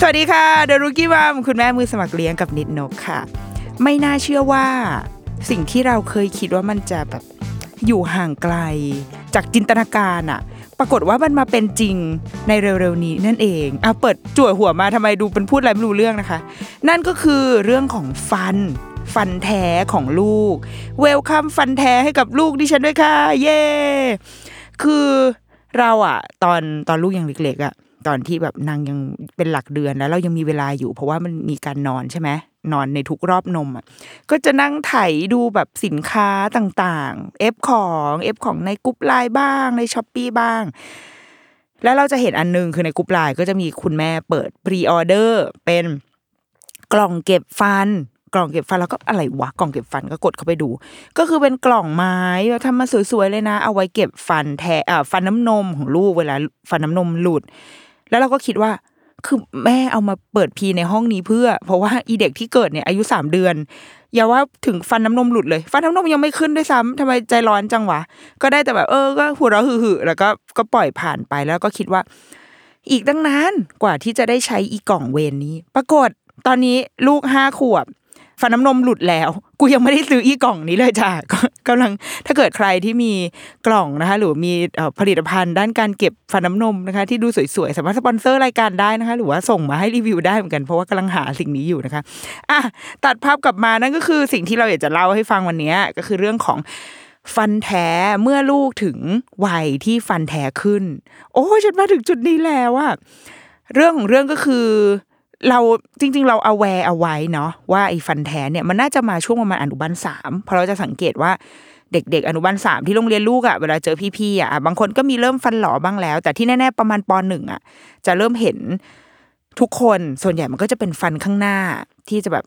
สวัสดีค่ะเดอะรุกี้มัมคุณแม่มือสมัครเลี้ยงกับนิดนกค่ะ ไม่น่าเชื่อว่าสิ่งที่เราเคยคิดว่ามันจะแบบอยู่ห่างไกล จากจินตนาการอะปรากฏว่ามันมาเป็นจริงในเร็วๆนี้นั่นเองเอาเปิดจั่วหัวมาทำไมดูเป็นพูดอะไรไม่รู้เรื่องนะคะ นั่นก็คือเรื่องของฟัน ฟันแท้ของลูก เวลคัมฟันแท้ให้กับลูกดิฉันด้วยค่ะ เย้คือเราอะตอนตอนลูกยังเล็กๆอะ ตอนที่แบบนางยังเป็นหลักเดือนแล้ว เรายังมีเวลาอยู่ เพราะว่ามันมีการนอนใช่ไหมนอนในทุกรอบนมอะก็จะนั่งไถดูแบบสินค้าต่างๆ F ของ F ของใน group LINE บ้างในช้อปปีบ้าง แล้วเราจะเห็นอันนึงคือใน group LINE ก็จะมีคุณแม่เปิด pre-order เป็นกล่องเก็บฟัน กล่องเก็บฟันแล้วก็อะไรวะกล่องเก็บฟันก็กดเข้าไปดู ก็คือเป็นกล่องไม้ทำมาสวยๆเลยนะ เอาไว้เก็บฟันแทะฟันน้ำนมของลูกเวลาฟันน้ำนมหลุด แล้วเราก็คิดว่า คือแม่เอามาเปิดพีในห้องนี้เพื่อ เพราะว่าอีเด็กที่เกิดเนี่ยอายุสามเดือน อย่าว่าถึงฟันน้ำนมหลุดเลย ฟันน้ำนมยังไม่ขึ้นด้วยซ้ำทำไมใจร้อนจังวะ ก็ได้แต่แบบเออก็หัวเราะหึ่ๆแล้วก็ก็ปล่อยผ่านไปแล้วก็คิดว่า อีกตั้งนานกว่าที่จะได้ใช้อีกล่องเวรนี้ ปรากฏตอนนี้ลูกห้าขวบ ฟันน้ำนมหลุดแล้ว กูยังไม่ได้ซื้ออีกล่องนี้เลยจ้ะก็กำลังถ้าเกิดใครที่มีกล่องนะคะ หรือมีผลิตภัณฑ์ด้านการเก็บฟันน้ำนมนะคะ ที่ดูสวยๆ สามารถสปอนเซอร์รายการได้นะคะ หรือว่าส่งมาให้รีวิวได้เหมือนกันเพราะว่ากำลังหาสิ่งนี้อยู่นะคะอะตัดภาพกลับมานั่นก็คือสิ่งที่เราอยากจะเล่าให้ฟังวันนี้ก็คือเรื่องของฟันแท้เมื่อลูกถึงวัยที่ฟันแท้ขึ้น โอ้ฉันมาถึงจุดนี้แล้วอะเรื่องของเรื่องก็คือ เราจริง ๆ เราเอาแวร์เอาไว้เนาะว่าไอ้ฟันแท้เนี่ยมันน่าจะมาช่วงประมาณอนุบาลสามเพราะเราจะสังเกตว่าเด็ก ๆ อนุบาลสามที่โรงเรียนลูกอะเวลาเจอพี่ๆอะบางคนก็มีเริ่มฟันหลอบ้างแล้ว แต่ที่แน่ๆประมาณปหนึ่งอะจะเริ่มเห็นทุกคนส่วนใหญ่มันก็จะเป็นฟันข้างหน้าที่จะแบบ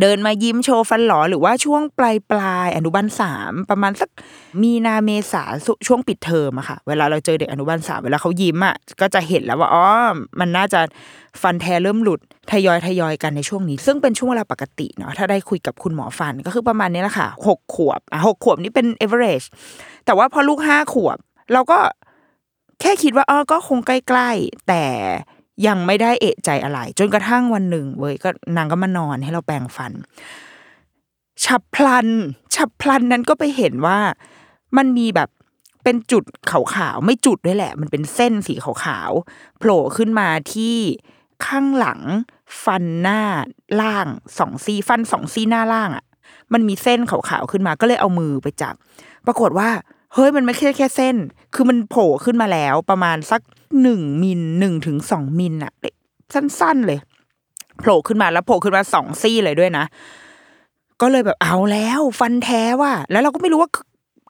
เดินมายิ้มโชว์ฟันหลอหรือว่าช่วงปลายปลายอนุบาลสามประมาณสักมีนาเมษาช่วงปิดเทอมอะค่ะ เวลาเราเจอเด็กอนุบาลสามเวลาเขายิ้มอะก็จะเห็นแล้วว่าอ๋อมันน่าจะฟันแท้เริ่มหลุดทยอยทยอยกันในช่วงนี้ ซึ่งเป็นช่วงเวลาปกติเนาะถ้าได้คุยกับคุณหมอฟันก็คือประมาณนี้แหละค่ะหกขวบอะหกขวบนี่เป็น average แต่ว่าพอลูกห้าขวบ เราก็แค่คิดว่าเออก็คงใกล้ ๆ แต่ ยังไม่ได้เอะใจอะไร จนกระทั่งวันหนึ่งเว้ยก็นางก็มานอนให้เราแปรงฟัน ฉับพลัน ฉับพลันนั้นก็ไปเห็นว่ามันมีแบบเป็นจุดขาวๆไม่จุดด้วยแหละ มันเป็นเส้นสีขาวๆโผล่ขึ้นมาที่ข้างหลังฟันหน้าล่างสองซี่ฟันสองซี่หน้าล่างอะ มันมีเส้นขาวๆขึ้นมาก็เลยเอามือไปจับ ปรากฏว่า เฮ้ยมันไม่ใช่แค่เส้น คือมันโผล่ขึ้นมาแล้วประมาณสัก หนึ่งมิลหนึ่งถึงสองมิลอะสั้น ๆ เลยโผล่ขึ้นมาแล้วโผล่ขึ้นมาสองซี่เลยด้วยนะ ก็เลยแบบเอาแล้ว ฟันแท้ว่ะแล้วเราก็ไม่รู้ว่า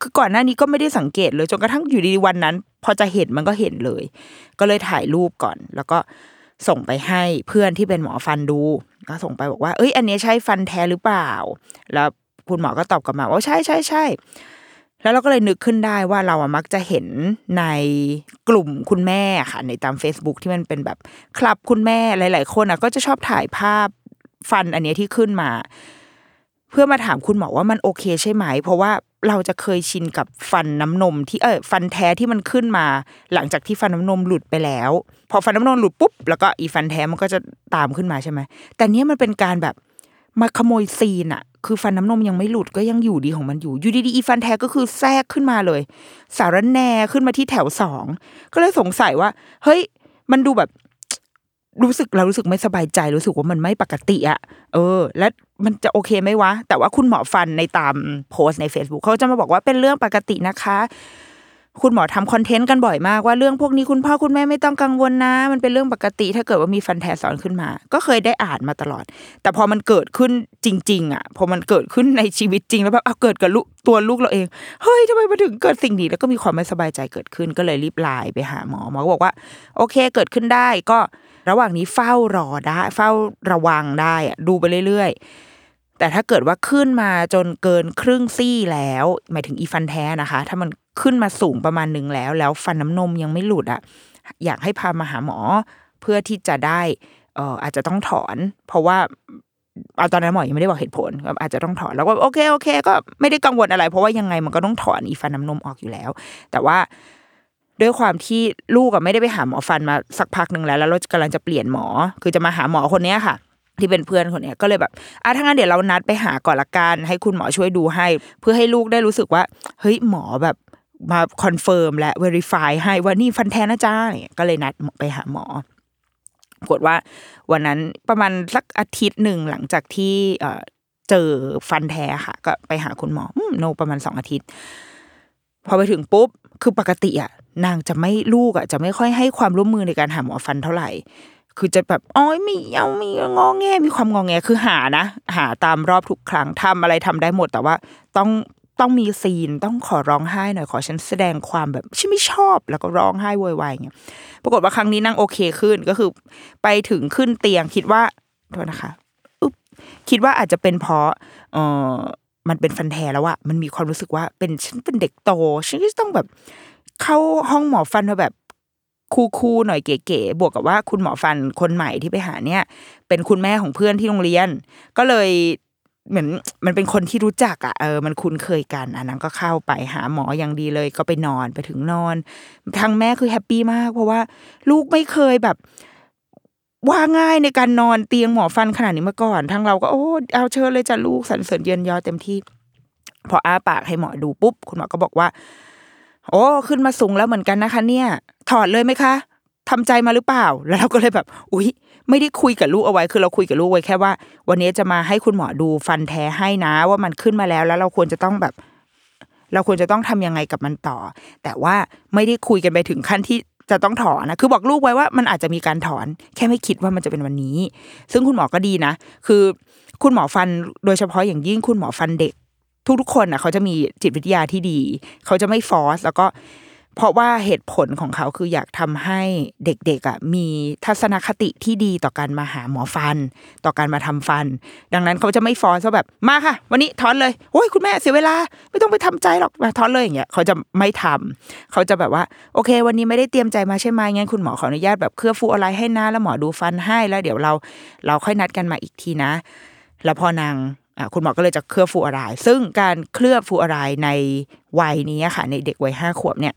คือก่อนหน้านี้ก็ไม่ได้สังเกตเลยจนกระทั่งอยู่ดีวันนั้น พอจะเห็นมันก็เห็นเลย ก็เลยถ่ายรูปก่อน แล้วก็ส่งไปให้เพื่อนที่เป็นหมอฟันดู ก็ส่งไปบอกว่า เอ้ย อันนี้ใช่ฟันแท้หรือเปล่า แล้วคุณหมอก็ตอบกลับมาว่าใช่ใช่ใช่ แล้วเราก็เลยนึกขึ้นได้ว่าเราอะมักจะเห็นในกลุ่มคุณแม่ค่ะ ในตาม Facebook ที่มันเป็นแบบคลับคุณแม่หลาย ๆ คนอะก็จะชอบถ่ายภาพฟันอันนี้ที่ขึ้นมา เพื่อมาถามคุณหมอว่ามันโอเคใช่ไหม เพราะว่าเราจะเคยชินกับฟันน้ำนมที่เออฟันแท้ที่มันขึ้นมา หลังจากที่ฟันน้ำนมหลุดไปแล้ว พอฟันน้ำนมหลุดปุ๊บแล้วก็อีฟันแท้มันก็จะตามขึ้นมาใช่ไหมแต่เนี้ยมันเป็นการแบบ มาขโมยซีนอะคือฟันน้ำนมยังไม่หลุดก็ยังอยู่ดีของมันอยู่ อยู่ดีๆอีฟันแท้ก็คือแทรกขึ้นมาเลย สารแหนขึ้นมาที่แถวสองก็เลยสงสัยว่า เฮ้ย มันดูแบบ รู้สึกเรารู้สึกไม่สบายใจรู้สึกว่ามันไม่ปกติอะเออ แล้วมันจะโอเคไหมวะ แต่ว่าคุณหมอฟันในตามโพสต์ใน Facebook เขาจะมาบอกว่าเป็นเรื่องปกตินะคะ คุณหมอทำคอนเทนต์กันบ่อยมากว่าเรื่องพวกนี้คุณพ่อคุณแม่ไม่ต้องกังวลนะ มันเป็นเรื่องปกติ ถ้าเกิดว่ามีฟันแท้ซ้อนขึ้นมา ก็เคยได้อ่านมาตลอด แต่พอมันเกิดขึ้นจริง ๆ อะ พอมันเกิดขึ้นในชีวิตจริงแล้วแบบเอาเกิดกับลูกตัวลูกเราเองเฮ้ยทำไมมาถึงเกิดสิ่งนี้แล้วก็มีความไม่สบายใจเกิดขึ้นก็เลยรีบไลน์ไปหาหมอหมอก็บอกว่า โอเคเกิดขึ้นได้ก็ระหว่างนี้เฝ้ารอได้ เฝ้าระวังได้อะดูไปเรื่อยๆแต่ถ้าเกิดว่าขึ้นมาจนเกินครึ่งซี่แล้ว หมายถึงอีฟันแท้นะคะ ถ้ามัน ขึ้นมาสูงประมาณหนึ่งแล้ว แล้วฟันน้ำนมยังไม่หลุดอะอยากให้พามาหาหมอเพื่อที่จะได้เอออาจจะต้องถอน เพราะว่าเอาตอนนั้นหมอยังไม่ได้บอกเหตุผลก็อาจจะต้องถอนแล้วก็โอเคโอเค ก็ไม่ได้กังวลอะไร เพราะว่ายังไงมันก็ต้องถอนอีฟันน้ำนมออกอยู่แล้ว แต่ว่าด้วยความที่ลูกอะไม่ได้ไปหาหมอฟันมาสักพักหนึ่งแล้ว แล้วเรากำลังจะเปลี่ยนหมอ คือจะมาหาหมอคนเนี้ยค่ะ ที่เป็นเพื่อนคนเนี้ยก็เลยแบบอะถ้างั้นเดี๋ยวเรานัดไปหาก่อนละกันให้คุณหมอช่วยดูให้ เพื่อให้ลูกได้รู้สึกว่า เฮ้ยหมอแบบ มา confirm และ verify ให้ว่านี่ฟันแท้นะจ้าเนี่ยก็เลยนัดไปหาหมอปรากฏว่าวันนั้นประมาณสักอาทิตย์หนึ่งหลังจากที่เจอฟันแท้ค่ะ ก็ไปหาคุณหมอโนประมาณสองอาทิตย์ พอไปถึงปุ๊บคือปกติอะนางจะไม่ลูกอะจะไม่ค่อยให้ความร่วมมือในการหาหมอฟันเท่าไหร่ คือจะแบบอ๋อยมีเอามีงอแงมีความงอแงคือหานะ หาตามรอบทุกครั้งทำอะไรทำได้หมด แต่ว่าต้อง ต้องมีซีนต้องขอร้องไห้หน่อยขอฉันแสดงความแบบฉันไม่ชอบแล้วก็ร้องไห้โวยวายอย่างเงี้ยปรากฏว่าครั้งนี้นั่งโอเคขึ้นก็คือ ไปถึงขึ้นเตียงคิดว่าโทษนะคะอุ๊บคิดว่าอาจจะเป็นเพราะเออมันเป็นฟันแทแล้วอะมันมีความรู้สึกว่าเป็นฉันเป็นเด็กโตฉันก็ต้องแบบ เข้าห้องหมอฟันมาแบบคูลๆหน่อยเก๋ๆบวกกับว่าคุณหมอฟันคนใหม่ที่ไปหาเนี่ย เป็นคุณแม่ของเพื่อนที่โรงเรียน ก็เลย เหมือนมันเป็นคนที่รู้จักอะเออมันคุ้นเคยกันอันนั้นก็เข้าไปหาหมออย่างดีเลยก็ไปนอนไปถึงนอน ทางแม่คือ happy มาก เพราะว่าลูกไม่เคยแบบ ว่าง่ายในการนอนเตียงหมอฟันขนาดนี้มาก่อนทางเราก็โอ้เอาเชิญเลยจ้ะลูกสรรเสริญเยินยอเต็มที่ พออ้าปากให้หมอดูปุ๊บ คุณหมอก็บอกว่า โอ้ขึ้นมาสูงแล้วเหมือนกันนะคะ เนี่ย ถอดเลยไหมคะทำใจมาหรือเปล่า แล้วเราก็เลยแบบ อุ๊ย ไม่ได้คุยกับลูกเอาไว้ คือเราคุยกับลูกไว้แค่ว่า วันนี้จะมาให้คุณหมอดูฟันแท้ให้นะ ว่ามันขึ้นมาแล้วแล้วเราควรจะต้องแบบ เราควรจะต้องทำยังไงกับมันต่อ แต่ว่าไม่ได้คุยกันไปถึงขั้นที่จะต้องถอนนะ คือบอกลูกไว้ว่ามันอาจจะมีการถอน แค่ไม่คิดว่ามันจะเป็นวันนี้ ซึ่งคุณหมอก็ดีนะ คือคุณหมอฟันโดยเฉพาะอย่างยิ่งคุณหมอฟันเด็ก ทุกๆคนอะเขาจะมีจิตวิทยาที่ดี เขาจะไม่ฟอสแล้วก็ เพราะว่าเหตุผลของเขาคืออยากทำให้เด็กๆอะมีทัศนคติที่ดีต่อการมาหาหมอฟัน ต่อการมาทำฟัน ดังนั้นเขาจะไม่ฟอร์สว่าแบบมาค่ะ วันนี้ถอนเลยโอ้ยคุณแม่เสียเวลา ไม่ต้องไปทำใจหรอกมาถอนเลยอย่างเงี้ยเขาจะไม่ทำเขาจะแบบว่า โอเค วันนี้ไม่ได้เตรียมใจมาใช่ไหมงั้นคุณหมอขออนุญาตแบบเคลือบฟูอะไรให้นะแล้วหมอดูฟันให้แล้วเดี๋ยวเรา เราค่อยนัดกันมาอีกทีนะ แล้วพอนางคุณหมอก็เลยจะเคลือบฟูอาราย ซึ่งการเคลือบฟูอารายในวัยนี้ค่ะ ในเด็กวัยห้าขวบเนี่ย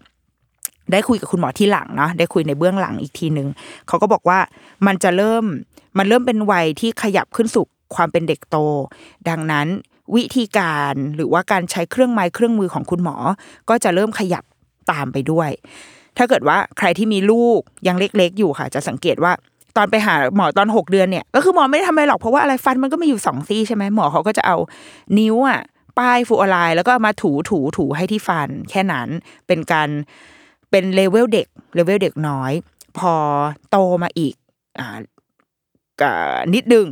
ได้คุยกับคุณหมอที่หลังเนาะได้คุยในเบื้องหลังอีกทีหนึ่งเขาก็บอกว่ามันจะเริ่มมันเริ่มเป็นวัยที่ขยับขึ้นสู่ความเป็นเด็กโต ดังนั้นวิธีการหรือว่าการใช้เครื่องไม้เครื่องมือของคุณหมอ ก็จะเริ่มขยับตามไปด้วย ถ้าเกิดว่าใครที่มีลูกยังเล็กๆอยู่ค่ะ จะสังเกตว่าตอนไปหาหมอตอนหกเดือนเนี่ยก็คือหมอไม่ได้ทำอะไรหรอกเพราะว่าอะไรฟันมันก็มีอยู่สองซี่ใช่ไหมหมอเขาก็จะเอานิ้วอะป้ายฟูออไลน์แล้วก็มาถูถูถูให้ที่ฟัน แค่นั้นเป็นการ เป็นเลเวลเด็กเลเวลเด็กน้อย พอโตมาอีกอ่านิดนึง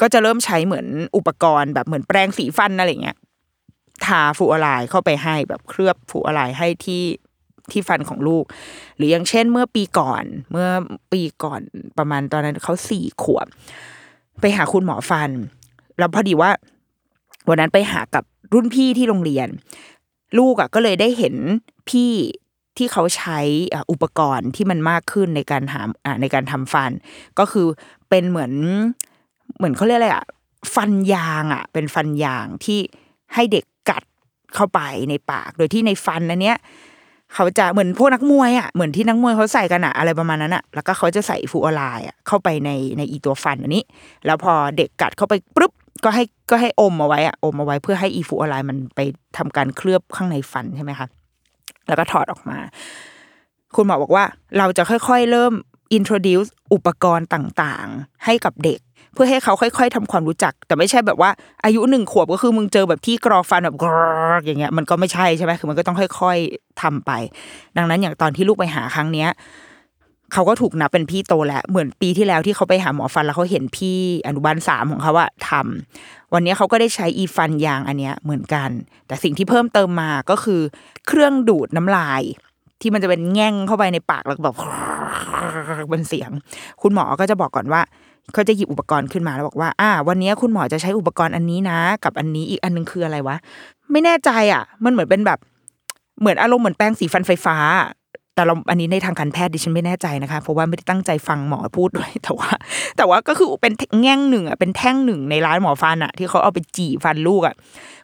ก็จะเริ่มใช้เหมือนอุปกรณ์แบบเหมือนแปรงสีฟันอะไรเงี้ยทาฟลูออไรด์เข้าไปให้แบบเคลือบฟลูออไรด์ให้ที่ที่ฟันของลูก หรืออย่างเช่นเมื่อปีก่อน เมื่อปีก่อนประมาณตอนนั้นเขาสี่ขวบ ไปหาคุณหมอฟัน แล้วพอดีว่า วันนั้นไปหากับรุ่นพี่ที่โรงเรียน ลูกอะก็เลยได้เห็น พี่ที่เขาใช้อุปกรณ์ที่มันมากขึ้นในการหาในการทำฟัน ก็คือเป็นเหมือนเหมือนเขาเรียกอะไรอะฟันยางอะ เป็นฟันยางที่ให้เด็กกัดเข้าไปในปาก โดยที่ในฟันอันเนี้ยเขาจะเหมือนพวกนักมวยอะเหมือนที่นักมวยเขาใส่กันอะอะไรประมาณนั้นอะแล้วก็เขาจะใส่ฟูออไลน์อะเข้าไปในในอีตัวฟันอันนี้ แล้วพอเด็กกัดเข้าไปปุ๊บก็ให้ก็ให้อมเอาไว้อะอมเอาไว้เพื่อให้อีฟูออไลน์มันไปทำการเคลือบข้างในฟันใช่ไหมคะ แล้วก็ถอดออกมา คุณหมอบอกว่าเราจะค่อยๆ เริ่ม introduce อุปกรณ์ต่างๆ ให้กับเด็ก เพื่อให้เขาค่อย ๆทำความรู้จัก แต่ไม่ใช่แบบว่าอายุหนึ่งขวบก็คือมึงเจอแบบที่กรอฟันแบบกรอกอย่างเงี้ยมันก็ไม่ใช่ใช่ไหมคือมันก็ต้องค่อย ๆทำไป ดังนั้นอย่างตอนที่ลูกไปหาครั้งเนี้ย เขาก็ถูกนับเป็นพี่โตแล้วเหมือนปีที่แล้วที่เขาไปหาหมอฟันแล้วเขาเห็นพี่อนุบาลสามของเขาอะทำวันนี้เขาก็ได้ใช้อีฟันยางอันเนี้ยเหมือนกัน แต่สิ่งที่เพิ่มเติมมาก็คือ เครื่องดูดน้ำลาย ที่มันจะเป็นแง่งเข้าไปในปากแล้วแบบเป็นเสียง คุณหมอก็จะบอกก่อนว่าเขาจะหยิบอุปกรณ์ขึ้นมาแล้วบอกว่า อ่า วันนี้คุณหมอจะใช้อุปกรณ์อันนี้นะ กับอันนี้อีกอันนึงคืออะไรวะ ไม่แน่ใจอะ มันเหมือนเป็นแบบ เหมือนอารมณ์เหมือนแปรงสีฟันไฟฟ้า แต่เราอันนี้ในทางการแพทย์ดิฉันไม่แน่ใจนะคะ เพราะว่าไม่ได้ตั้งใจฟังหมอพูดด้วย แต่ว่า แต่ว่าก็คือเป็นแง่งหนึ่งอะเป็นแท่งหนึ่งในร้านหมอฟันอะที่เขาเอาไปจี่ฟันลูกอะ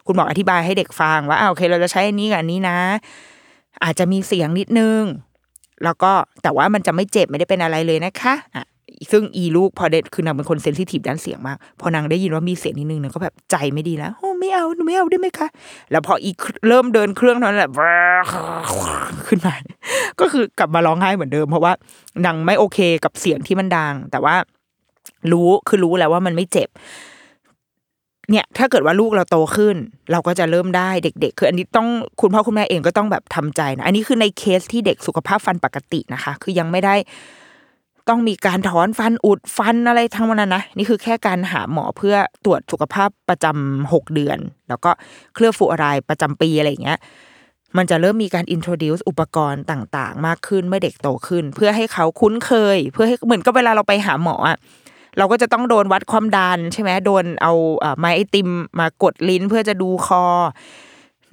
คุณหมออธิบายให้เด็กฟังว่าอ่าโอเค เราจะใช้อันนี้กับอันนี้นะ อาจจะมีเสียงนิดนึง แล้วก็แต่ว่ามันจะไม่เจ็บไม่ได้เป็นอะไรเลยนะคะอะ ซึ่งอีลูกพอเด็ดคือนางเป็นคนเซนซิทีฟด้านเสียงมาก พอนางได้ยินว่ามีเสียงนิดนึงนางก็แบบใจไม่ดีแล้วโอ้ไม่เอาหนูไม่เอาได้ไหมคะ แล้วพออีเริ่มเดินเครื่องนั้นแหละขึ้นมา ก็คือกลับมาร้องไห้เหมือนเดิม เพราะว่านางไม่โอเคกับเสียงที่มันดัง แต่ว่ารู้คือรู้แล้วว่ามันไม่เจ็บเนี่ยถ้าเกิดว่าลูกเราโตขึ้น เราก็จะเริ่มได้เด็ก ๆ คืออันนี้ต้องคุณพ่อคุณแม่เองก็ต้องแบบทำใจนะอันนี้คือในเคสที่เด็กสุขภาพฟันปกตินะคะ คือยังไม่ได้ ต้องมีการถอนฟันอุดฟันอะไรทั้งนั้นนะนี่คือแค่การหาหมอเพื่อตรวจสุขภาพประจำหกเดือน แล้วก็เคลือบฟลูออไรด์ประจำปีอะไรอย่างเงี้ยมันจะเริ่มมีการ introduce อุปกรณ์ต่างๆ มากขึ้นเมื่อเด็กโตขึ้น เพื่อให้เขาคุ้นเคย เพื่อให้เหมือนก็เวลาเราไปหาหมออะเราก็จะต้องโดนวัดความดันใช่ไหมโดนเอาไม้ไอติมมากดลิ้นเพื่อจะดูคอ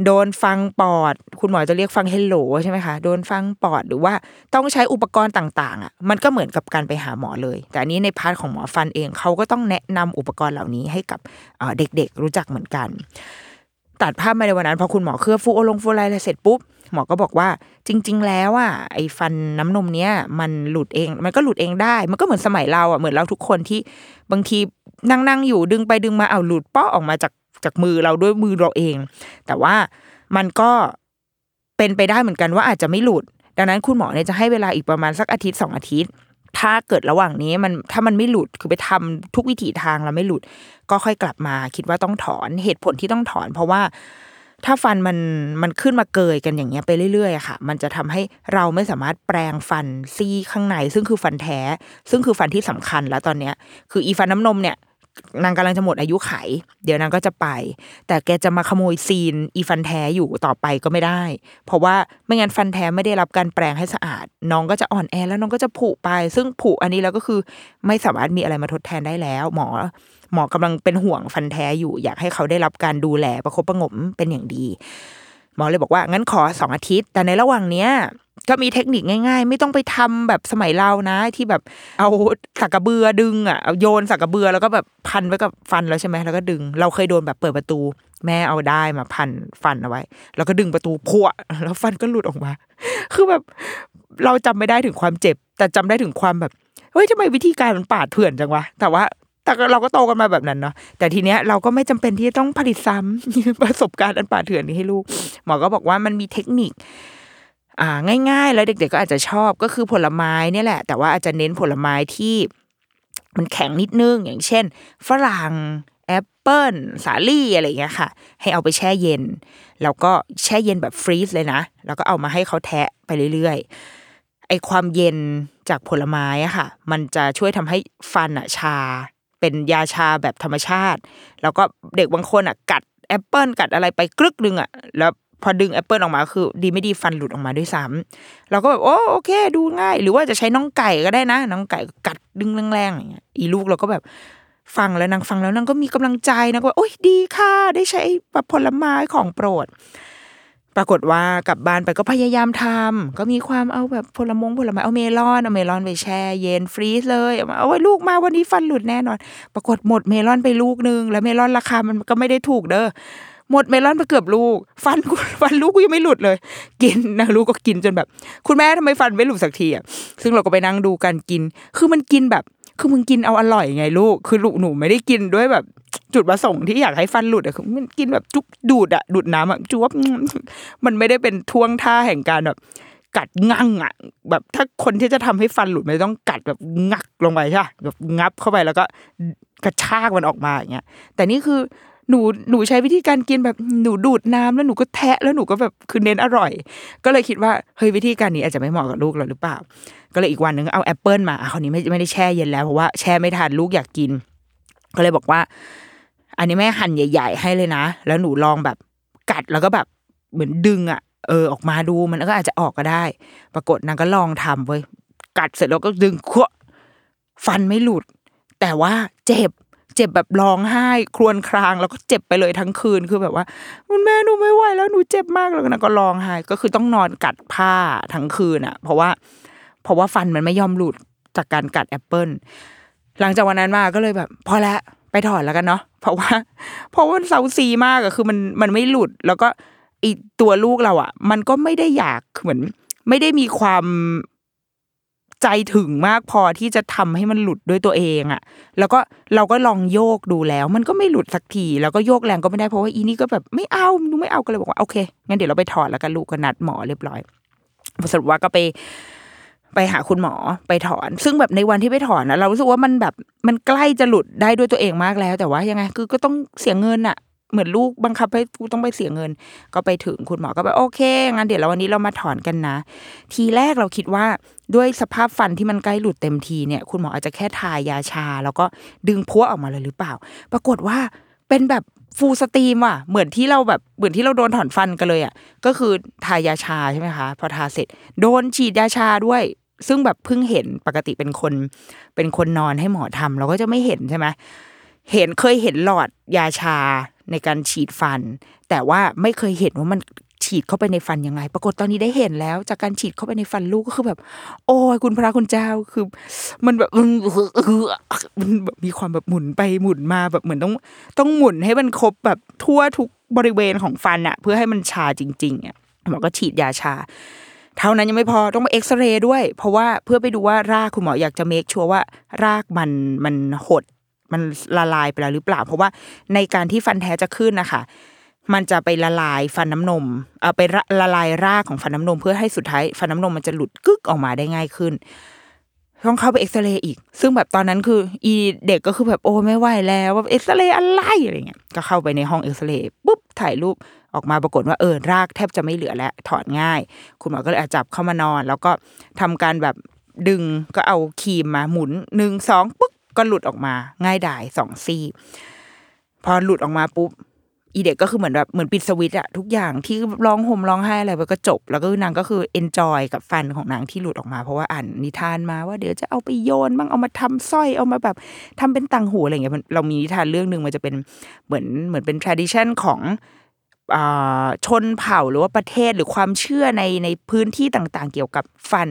โดนฟังปอด คุณหมอจะเรียกฟังเฮลโหลใช่ไหมคะโดนฟังปอดหรือว่าต้องใช้อุปกรณ์ต่างๆอะมันก็เหมือนกับการไปหาหมอเลย แต่อันนี้ใน part ของหมอฟันเองเขาก็ต้องแนะนำอุปกรณ์เหล่านี้ให้กับเด็กๆ รู้จักเหมือนกัน ตัดภาพมาในวันนั้นพอคุณหมอเคลือบฟูโอลงฟูไลเสร็จปุ๊บหมอก็บอกว่าจริง ๆ แล้วอะไอ้ฟันน้ำนมเนี้ยมันหลุดเอง มันก็หลุดเองได้ มันก็เหมือนสมัยเราอะเหมือนเราทุกคนที่บางทีนั่งนั่งอยู่ดึงไปดึงมาเอาหลุดป้อออกมาจาก จากมือเราด้วยมือเราเอง แต่ว่ามันก็เป็นไปได้เหมือนกันว่าอาจจะไม่หลุด ดังนั้นคุณหมอเนี่ยจะให้เวลาอีกประมาณสักอาทิตย์สองอาทิตย์ ถ้าเกิดระหว่างนี้มันถ้ามันไม่หลุดคือไปทำทุกวิถีทางแล้วไม่หลุด ก็ค่อยกลับมา คิดว่าต้องถอนเหตุผลที่ต้องถอน เพราะว่าถ้าฟันมันมันขึ้นมาเกยกันอย่างเงี้ยไปเรื่อยๆค่ะ มันจะทำให้เราไม่สามารถแปรงฟันซี่ข้างใน ซึ่งคือฟันแท้ ซึ่งคือฟันที่สำคัญแล้วตอนเนี้ย คืออีฟันน้ำนมเนี่ย นางกำลังจะหมดอายุขัย เดี๋ยวนางก็จะไป แต่แกจะมาขโมย scene อีฟันแท้อยู่ต่อไปก็ไม่ได้ เพราะว่าไม่งั้นฟันแท้ไม่ได้รับการแปรงให้สะอาด น้องก็จะอ่อนแอแล้วน้องก็จะผุไป ซึ่งผุอันนี้แล้วก็คือไม่สามารถมีอะไรมาทดแทนได้แล้ว หมอ หมอกำลังเป็นห่วงฟันแท้อยู่ อยากให้เขาได้รับการดูแลประคบประงมเป็นอย่างดี หมอเลยบอกว่างั้นขอสองอาทิตย์ แต่ในระหว่างเนี้ยก็มีเทคนิคง่าย ๆ ไม่ต้องไปทำแบบสมัยเรานะ ที่แบบเอาสักกระเบือดึงอะเอาโยนสักกระเบือแล้วก็แบบพันไว้กับฟันแล้วใช่ไหมแล้วก็ดึง เราเคยโดนแบบเปิดประตู แม่เอาได้มาพันฟันเอาไว้ แล้วก็ดึงประตูพัวแล้วฟันก็หลุดออกมา คือแบบเราจำไม่ได้ถึงความเจ็บ แต่จำได้ถึงความแบบเฮ้ยทำไมวิธีการมันปาดเถื่อนจังวะแต่ว่า แต่เราก็โตกันมาแบบนั้นเนาะแต่ทีเนี้ยเราก็ไม่จำเป็นที่จะต้องผลิตซ้ำประสบการณ์อันป่าเถื่อนนี้ให้ลูก หมอก็บอกว่ามันมีเทคนิคอ่าง่าย ๆ แล้วเด็กๆก็อาจจะชอบก็คือผลไม้เนี่ยแหละ แต่ว่าอาจจะเน้นผลไม้ที่มันแข็งนิดนึง อย่างเช่น ฝรั่งแอปเปิลสาลี่อะไรเงี้ยค่ะ ให้เอาไปแช่เย็น แล้วก็แช่เย็นแบบ freeze เลยนะ แล้วก็เอามาให้เขาแทะไปเรื่อยๆไอความเย็นจากผลไม้อะค่ะ มันจะช่วยทำให้ฟันอะชา เป็นยาชาแบบธรรมชาติ แล้วก็เด็กบางคนอะกัดแอปเปิลกัดอะไรไปกรึกดึงอะแล้วพอดึงแอปเปิลออกมาคือ ดีไม่ดีฟันหลุดออกมาด้วยซ้ำเราก็แบบโอ้โอเค ดูง่าย หรือว่าจะใช้น้องไก่ก็ได้นะ น้องไก่กัดดึงแรงๆอย่างเงี้ยอีลูกเราก็แบบฟังแล้วนางฟังแล้วนางก็มีกำลังใจนะว่าโอ้ยดีค่ะ ได้ใช้แบบผลไม้ของโปรด ปรากฏว่ากลับบ้านไปก็พยายามทำก็มีความเอาแบบผลมงผลไม้เอาเมลอนเอาเมลอนไปแช่เย็น freeze เลยเอาเอาไว้ลูกมาวันนี้ฟันหลุดแน่นอน ปรากฏหมดเมลอนไปลูกนึง แล้วเมลอนราคามันก็ไม่ได้ถูกเด้อหมดเมลอนไปเกือบลูก ฟันกูฟันลูกกูยังไม่หลุดเลย กินนะลูกก็กินจนแบบ คุณแม่ทำไมฟันไม่หลุดสักทีอะซึ่งเราก็ไปนั่งดูกันกิน คือมันกินแบบ คือมึงกินเอาอร่อยไงลูก คือลูกหนูไม่ได้กินด้วยแบบ จุดประสงค์ที่อยากให้ฟันหลุดอะคือมันกินแบบจุกดูดอะดูดน้ำอะจุ๊บมันไม่ได้เป็นท่วงท่าแห่งการแบบกัดงั่งอะแบบถ้าคนที่จะทำให้ฟันหลุดไม่ต้องกัดแบบงักลงไปใช่แบบงับเข้าไปแล้วก็กระชากมันออกมาอย่างเงี้ยแต่นี่คือ หนูหนูใช้วิธีการกินแบบหนูดูดน้ำแล้วหนูก็แทะแล้วหนูก็แบบคือเน้นอร่อย ก็เลยคิดว่าเฮ้ยวิธีการนี้อาจจะไม่เหมาะกับลูกเราหรือเปล่า ก็เลยอีกวันหนึ่งเอาแอปเปิลมาอะคราวนี้ไม่ไม่ได้แช่เย็นแล้วเพราะว่าแช่ไม่ทันลูกอยากกิน ก็เลยบอกว่า อันนี้แม่หั่นใหญ่ ๆ ให้เลยนะ แล้วหนูลองแบบกัดแล้วก็แบบเหมือนดึงอะเออออกมาดูมันก็อาจจะออกก็ได้ ปรากฏนางก็ลองทำเว้ยกัดเสร็จแล้วก็ดึงขั้วฟันไม่หลุด แต่ว่าเจ็บ เจ็บแบบร้องไห้ ครวญครางแล้วก็เจ็บไปเลยทั้งคืนคือแบบว่าคุณแม่หนูไม่ไหวแล้วหนูเจ็บมากแล้วนางก็ร้องไห้ก็คือต้องนอนกัดผ้าทั้งคืนอะ เพราะว่า เพราะว่าฟันมันไม่ยอมหลุดจากการกัดแอปเปิลหลังจากวันนั้นมาก็เลยแบบ พอแล้วไปถอนแล้วกันเนาะเพราะว่า เพราะว่าเซาซีมากอะคือมันมันไม่หลุด แล้วก็อีตัวลูกเราอะมันก็ไม่ได้อยากเหมือน ไม่ได้มีความ ใจถึงมากพอที่จะทำให้มันหลุดด้วยตัวเองอะแล้วก็เราก็ลองโยกดูแล้ว มันก็ไม่หลุดสักที แล้วก็โยกแรงก็ไม่ได้เพราะว่าอีนี่ก็แบบไม่เอาหนูไม่เอาก็เลยบอกว่าโอเคงั้นเดี๋ยวเราไปถอนแล้วกันลูกก็นัดหมอเรียบร้อยสรุปว่าก็ไปไปหาคุณหมอไปถอน ซึ่งแบบในวันที่ไปถอนนะเรารู้สึกว่ามันแบบมันใกล้จะหลุดได้ด้วยตัวเองมากแล้ว แต่ว่ายังไง คือก็ต้องเสียเงินอะ เหมือนลูกบังคับให้กูต้องไปเสียเงิน ก็ไปถึงคุณหมอก็แบบโอเคงั้นเดี๋ยวเราวันนี้เรามาถอนกันนะ ทีแรกเราคิดว่าด้วยสภาพฟันที่มันใกล้หลุดเต็มทีเนี่ย คุณหมออาจจะแค่ทายาชา แล้วก็ดึงพัวออกมาเลยหรือเปล่า ปรากฏว่าเป็นแบบฟูลสตรีมว่ะเหมือนที่เราแบบเหมือนที่เราโดนถอนฟันกันเลยอะก็คือทายาชาใช่ไหมคะ พอทาเสร็จ โดนฉีดยาชาด้วยซึ่งแบบเพิ่งเห็นปกติเป็นคน เป็นคนนอนให้หมอทำเราก็จะไม่เห็นใช่ไหมเห็นเคยเห็นหลอดยาชา ในการฉีดฟัน แต่ว่าไม่เคยเห็นว่ามันฉีดเข้าไปในฟันยังไง ปรากฏตอนนี้ได้เห็นแล้ว จากการฉีดเข้าไปในฟันลูกก็คือแบบ โอ้ยคุณพระคุณเจ้าคือ มันแบบมันแบบมีความแบบหมุนไปหมุนมาแบบเหมือนต้องต้องหมุนให้มันครบแบบทั่วทุกบริเวณของฟันอะเพื่อให้มันชาจริงๆอะหมอก็ฉีดยาชา เท่านั้นยังไม่พอต้องไปเอ็กซเรย์ด้วย เพราะว่าเพื่อไปดูว่ารากคุณหมออยากจะเมคชัวร์ว่า รากมันมันหด มันละลายไปแล้วหรือเปล่า เพราะว่าในการที่ฟันแท้จะขึ้นนะคะมันจะไปละลายฟันน้ำนมเอาไปละละลายรากของฟันน้ำนม เพื่อให้สุดท้ายฟันน้ำนมมันจะหลุดกึกออกมาได้ง่ายขึ้นต้องเข้าไปเอ็กซเรย์อีก ซึ่งแบบตอนนั้นคือ อีเด็กก็คือแบบโอ้ไม่ไหวแล้วว่าเอ็กซเรย์อะไรอะไรเงี้ยก็เข้าไปในห้องเอ็กซเรย์ปุ๊บถ่ายรูปออกมาปรากฏว่าเออรากแทบจะไม่เหลือแล้วถอดง่าย คุณหมอก็เลยอาจับเข้ามานอน แล้วก็ทำการแบบดึงก็เอาคีมมาหมุนหนึ่งสองปุ๊บ ก็หลุดออกมาง่ายดายสองซี่ พอหลุดออกมาปุ๊บอีเด็กก็คือเหมือนแบบเหมือนปิดสวิตช์อะทุกอย่างที่ร้องห่มร้องไห้อะไรไปก็จบ แล้วก็นางก็คือ enjoy กับฟันของนางที่หลุดออกมา เพราะว่าอ่านนิทานมาว่าเดี๋ยวจะเอาไปโยนบ้างเอามาทำสร้อยเอามาแบบทำเป็นต่างหูอะไรอย่างเงี้ยเรามีนิทานเรื่องหนึ่งมันจะเป็นเหมือนเหมือนเป็น tradition ของอ่าชนเผ่าหรือว่าประเทศหรือความเชื่อในในพื้นที่ต่างๆ เกี่ยวกับฟัน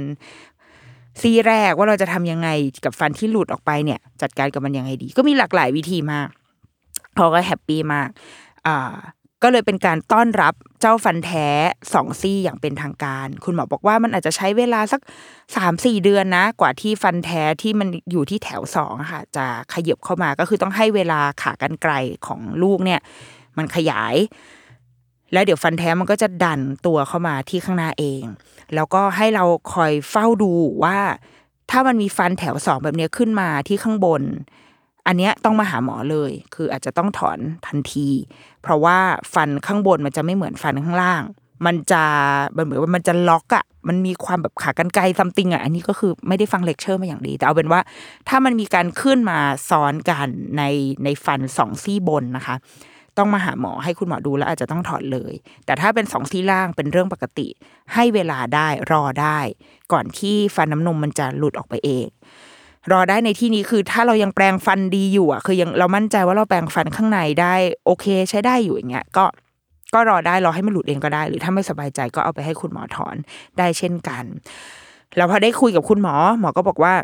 ซี่แรกว่าเราจะทำยังไงกับฟันที่หลุดออกไปเนี่ย จัดการกับมันยังไงดี ก็มีหลากหลายวิธีมากเขาก็ happy มากอ่าก็เลยเป็นการต้อนรับเจ้าฟันแท้สองซี่อย่างเป็นทางการ คุณหมอบอกว่ามันอาจจะใช้เวลาสักสามสี่เดือนนะ กว่าที่ฟันแท้ที่มันอยู่ที่แถวสองค่ะ จะขยับเข้ามาก็คือต้องให้เวลาขากรรไกรของลูกเนี่ย มันขยาย แล้วเดี๋ยวฟันแท้มันก็จะดันตัวเข้ามาที่ข้างหน้าเอง แล้วก็ให้เราคอยเฝ้าดูว่า ถ้ามันมีฟันแถวสองแบบนี้ขึ้นมาที่ข้างบน อันเนี้ยต้องมาหาหมอเลย คืออาจจะต้องถอนทันที เพราะว่าฟันข้างบนมันจะไม่เหมือนฟันข้างล่าง มันจะมันเหมือนว่ามันจะล็อกอะมันมีความแบบขากรรไกร something อะอันนี้ก็คือไม่ได้ฟังเลคเชอร์มาอย่างดี แต่เอาเป็นว่าถ้ามันมีการขึ้นมาซ้อนกันในในฟันสองซี่บนนะคะ ต้องมาหาหมอให้คุณหมอดูแล้วอาจจะต้องถอนเลย แต่ถ้าเป็นสองซี่ล่างเป็นเรื่องปกติ ให้เวลาได้รอได้ ก่อนที่ฟันน้ำนมมันจะหลุดออกไปเองรอได้ในที่นี้คือถ้าเรายังแปลงฟันดีอยู่อะคือยังเรามั่นใจว่าเราแปลงฟันข้างในได้โอเคใช้ได้อยู่อย่างเงี้ยก็ก็รอได้รอให้มันหลุดเองก็ได้ หรือถ้าไม่สบายใจก็เอาไปให้คุณหมอถอนได้เช่นกัน แล้วพอได้คุยกับคุณหมอ หมอก็บอกว่า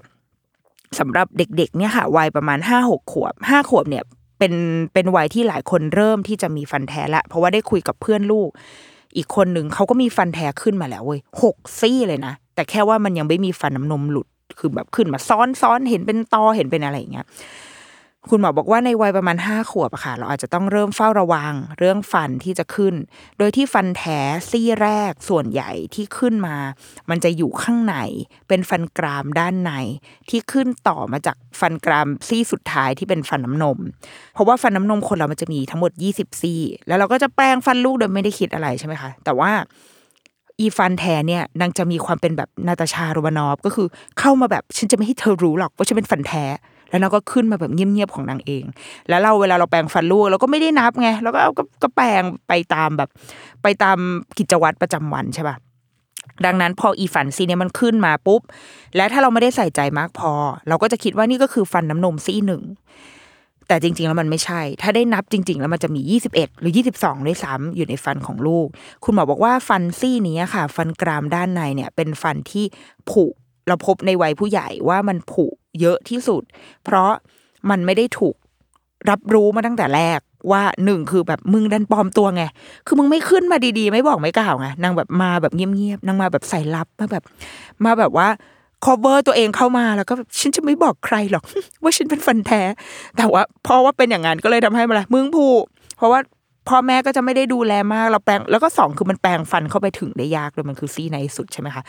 สำหรับเด็ก ๆ เนี่ยค่ะวัยประมาณห้าหกขวบห้าขวบเนี่ย เป็นเป็นวัยที่หลายคนเริ่มที่จะมีฟันแท้ละ เพราะว่าได้คุยกับเพื่อนลูก อีกคนหนึ่งเขาก็มีฟันแท้ขึ้นมาแล้วเว้ยหกซี่เลยนะ แต่แค่ว่ามันยังไม่มีฟันน้ำนมหลุดคือแบบขึ้นมาซ้อนซ้อนเห็นเป็นตอเห็นเป็นอะไรอย่างเงี้ย คุณหมอบอกว่าในวัยประมาณห้าขวบอะค่ะ เราอาจจะต้องเริ่มเฝ้าระวังเรื่องฟันที่จะขึ้น โดยที่ฟันแท้ซี่แรกส่วนใหญ่ที่ขึ้นมา มันจะอยู่ข้างใน เป็นฟันกรามด้านใน ที่ขึ้นต่อมาจากฟันกรามซี่สุดท้ายที่เป็นฟันน้ำนม เพราะว่าฟันน้ำนมคนเรามันจะมีทั้งหมด 20 ซี่ แล้วเราก็จะแปรงฟันลูกโดยไม่ได้คิดอะไรใช่ไหมคะ แต่ว่าอีฟันแท้เนี่ยนางจะมีความเป็นแบบนาตาชาโรมานอฟก็คือเข้ามาแบบฉันจะไม่ให้เธอรู้หรอกว่าฉันเป็นฟันแท้ แล้วนางก็ขึ้นมาแบบเงียบๆของนางเอง แล้วเราเวลาเราแปรงฟันลูกเราก็ไม่ได้นับไงแล้วก็ก็ก็แปรงไปตามแบบ ไปตามกิจวัตรประจำวันใช่ปะดังนั้นพออีฟันซี่เนี่ยมันขึ้นมาปุ๊บ และถ้าเราไม่ได้ใส่ใจมากพอ เราก็จะคิดว่านี่ก็คือฟันน้ำนมซี่หนึ่งแต่จริง ๆ แล้วมันไม่ใช่ ถ้าได้นับจริง ๆ แล้วมันจะมี 21 หรือ 22ด้วยซ้ำอยู่ในฟันของลูก คุณหมอบอกว่าฟันซี่นี้ค่ะ ฟันกรามด้านในเนี่ย เป็นฟันที่ผุเราพบในวัยผู้ใหญ่ว่ามันผุ เยอะที่สุด เพราะมันไม่ได้ถูกรับรู้มาตั้งแต่แรกว่าหนึ่งคือแบบมึงดันปลอมตัวไง คือมึงไม่ขึ้นมาดีๆ ไม่บอกไม่กล่าวไงนางแบบมาแบบเงียบๆนางมาแบบใส่ลับมาแบบ มาแบบว่า cover ตัวเองเข้ามาแล้วก็แบบฉันจะไม่บอกใครหรอก ว่าฉันเป็นฟันแท้ แต่ว่าเพราะว่าเป็นอย่างนั้นก็เลยทำให้มาละมึงผูเพราะว่าพ่อแม่ก็จะไม่ได้ดูแลมากเราแปลงแล้วก็สองคือมันแปลงฟันเข้าไปถึงได้ยากเลยมันคือซี่ในสุดใช่ไหมคะ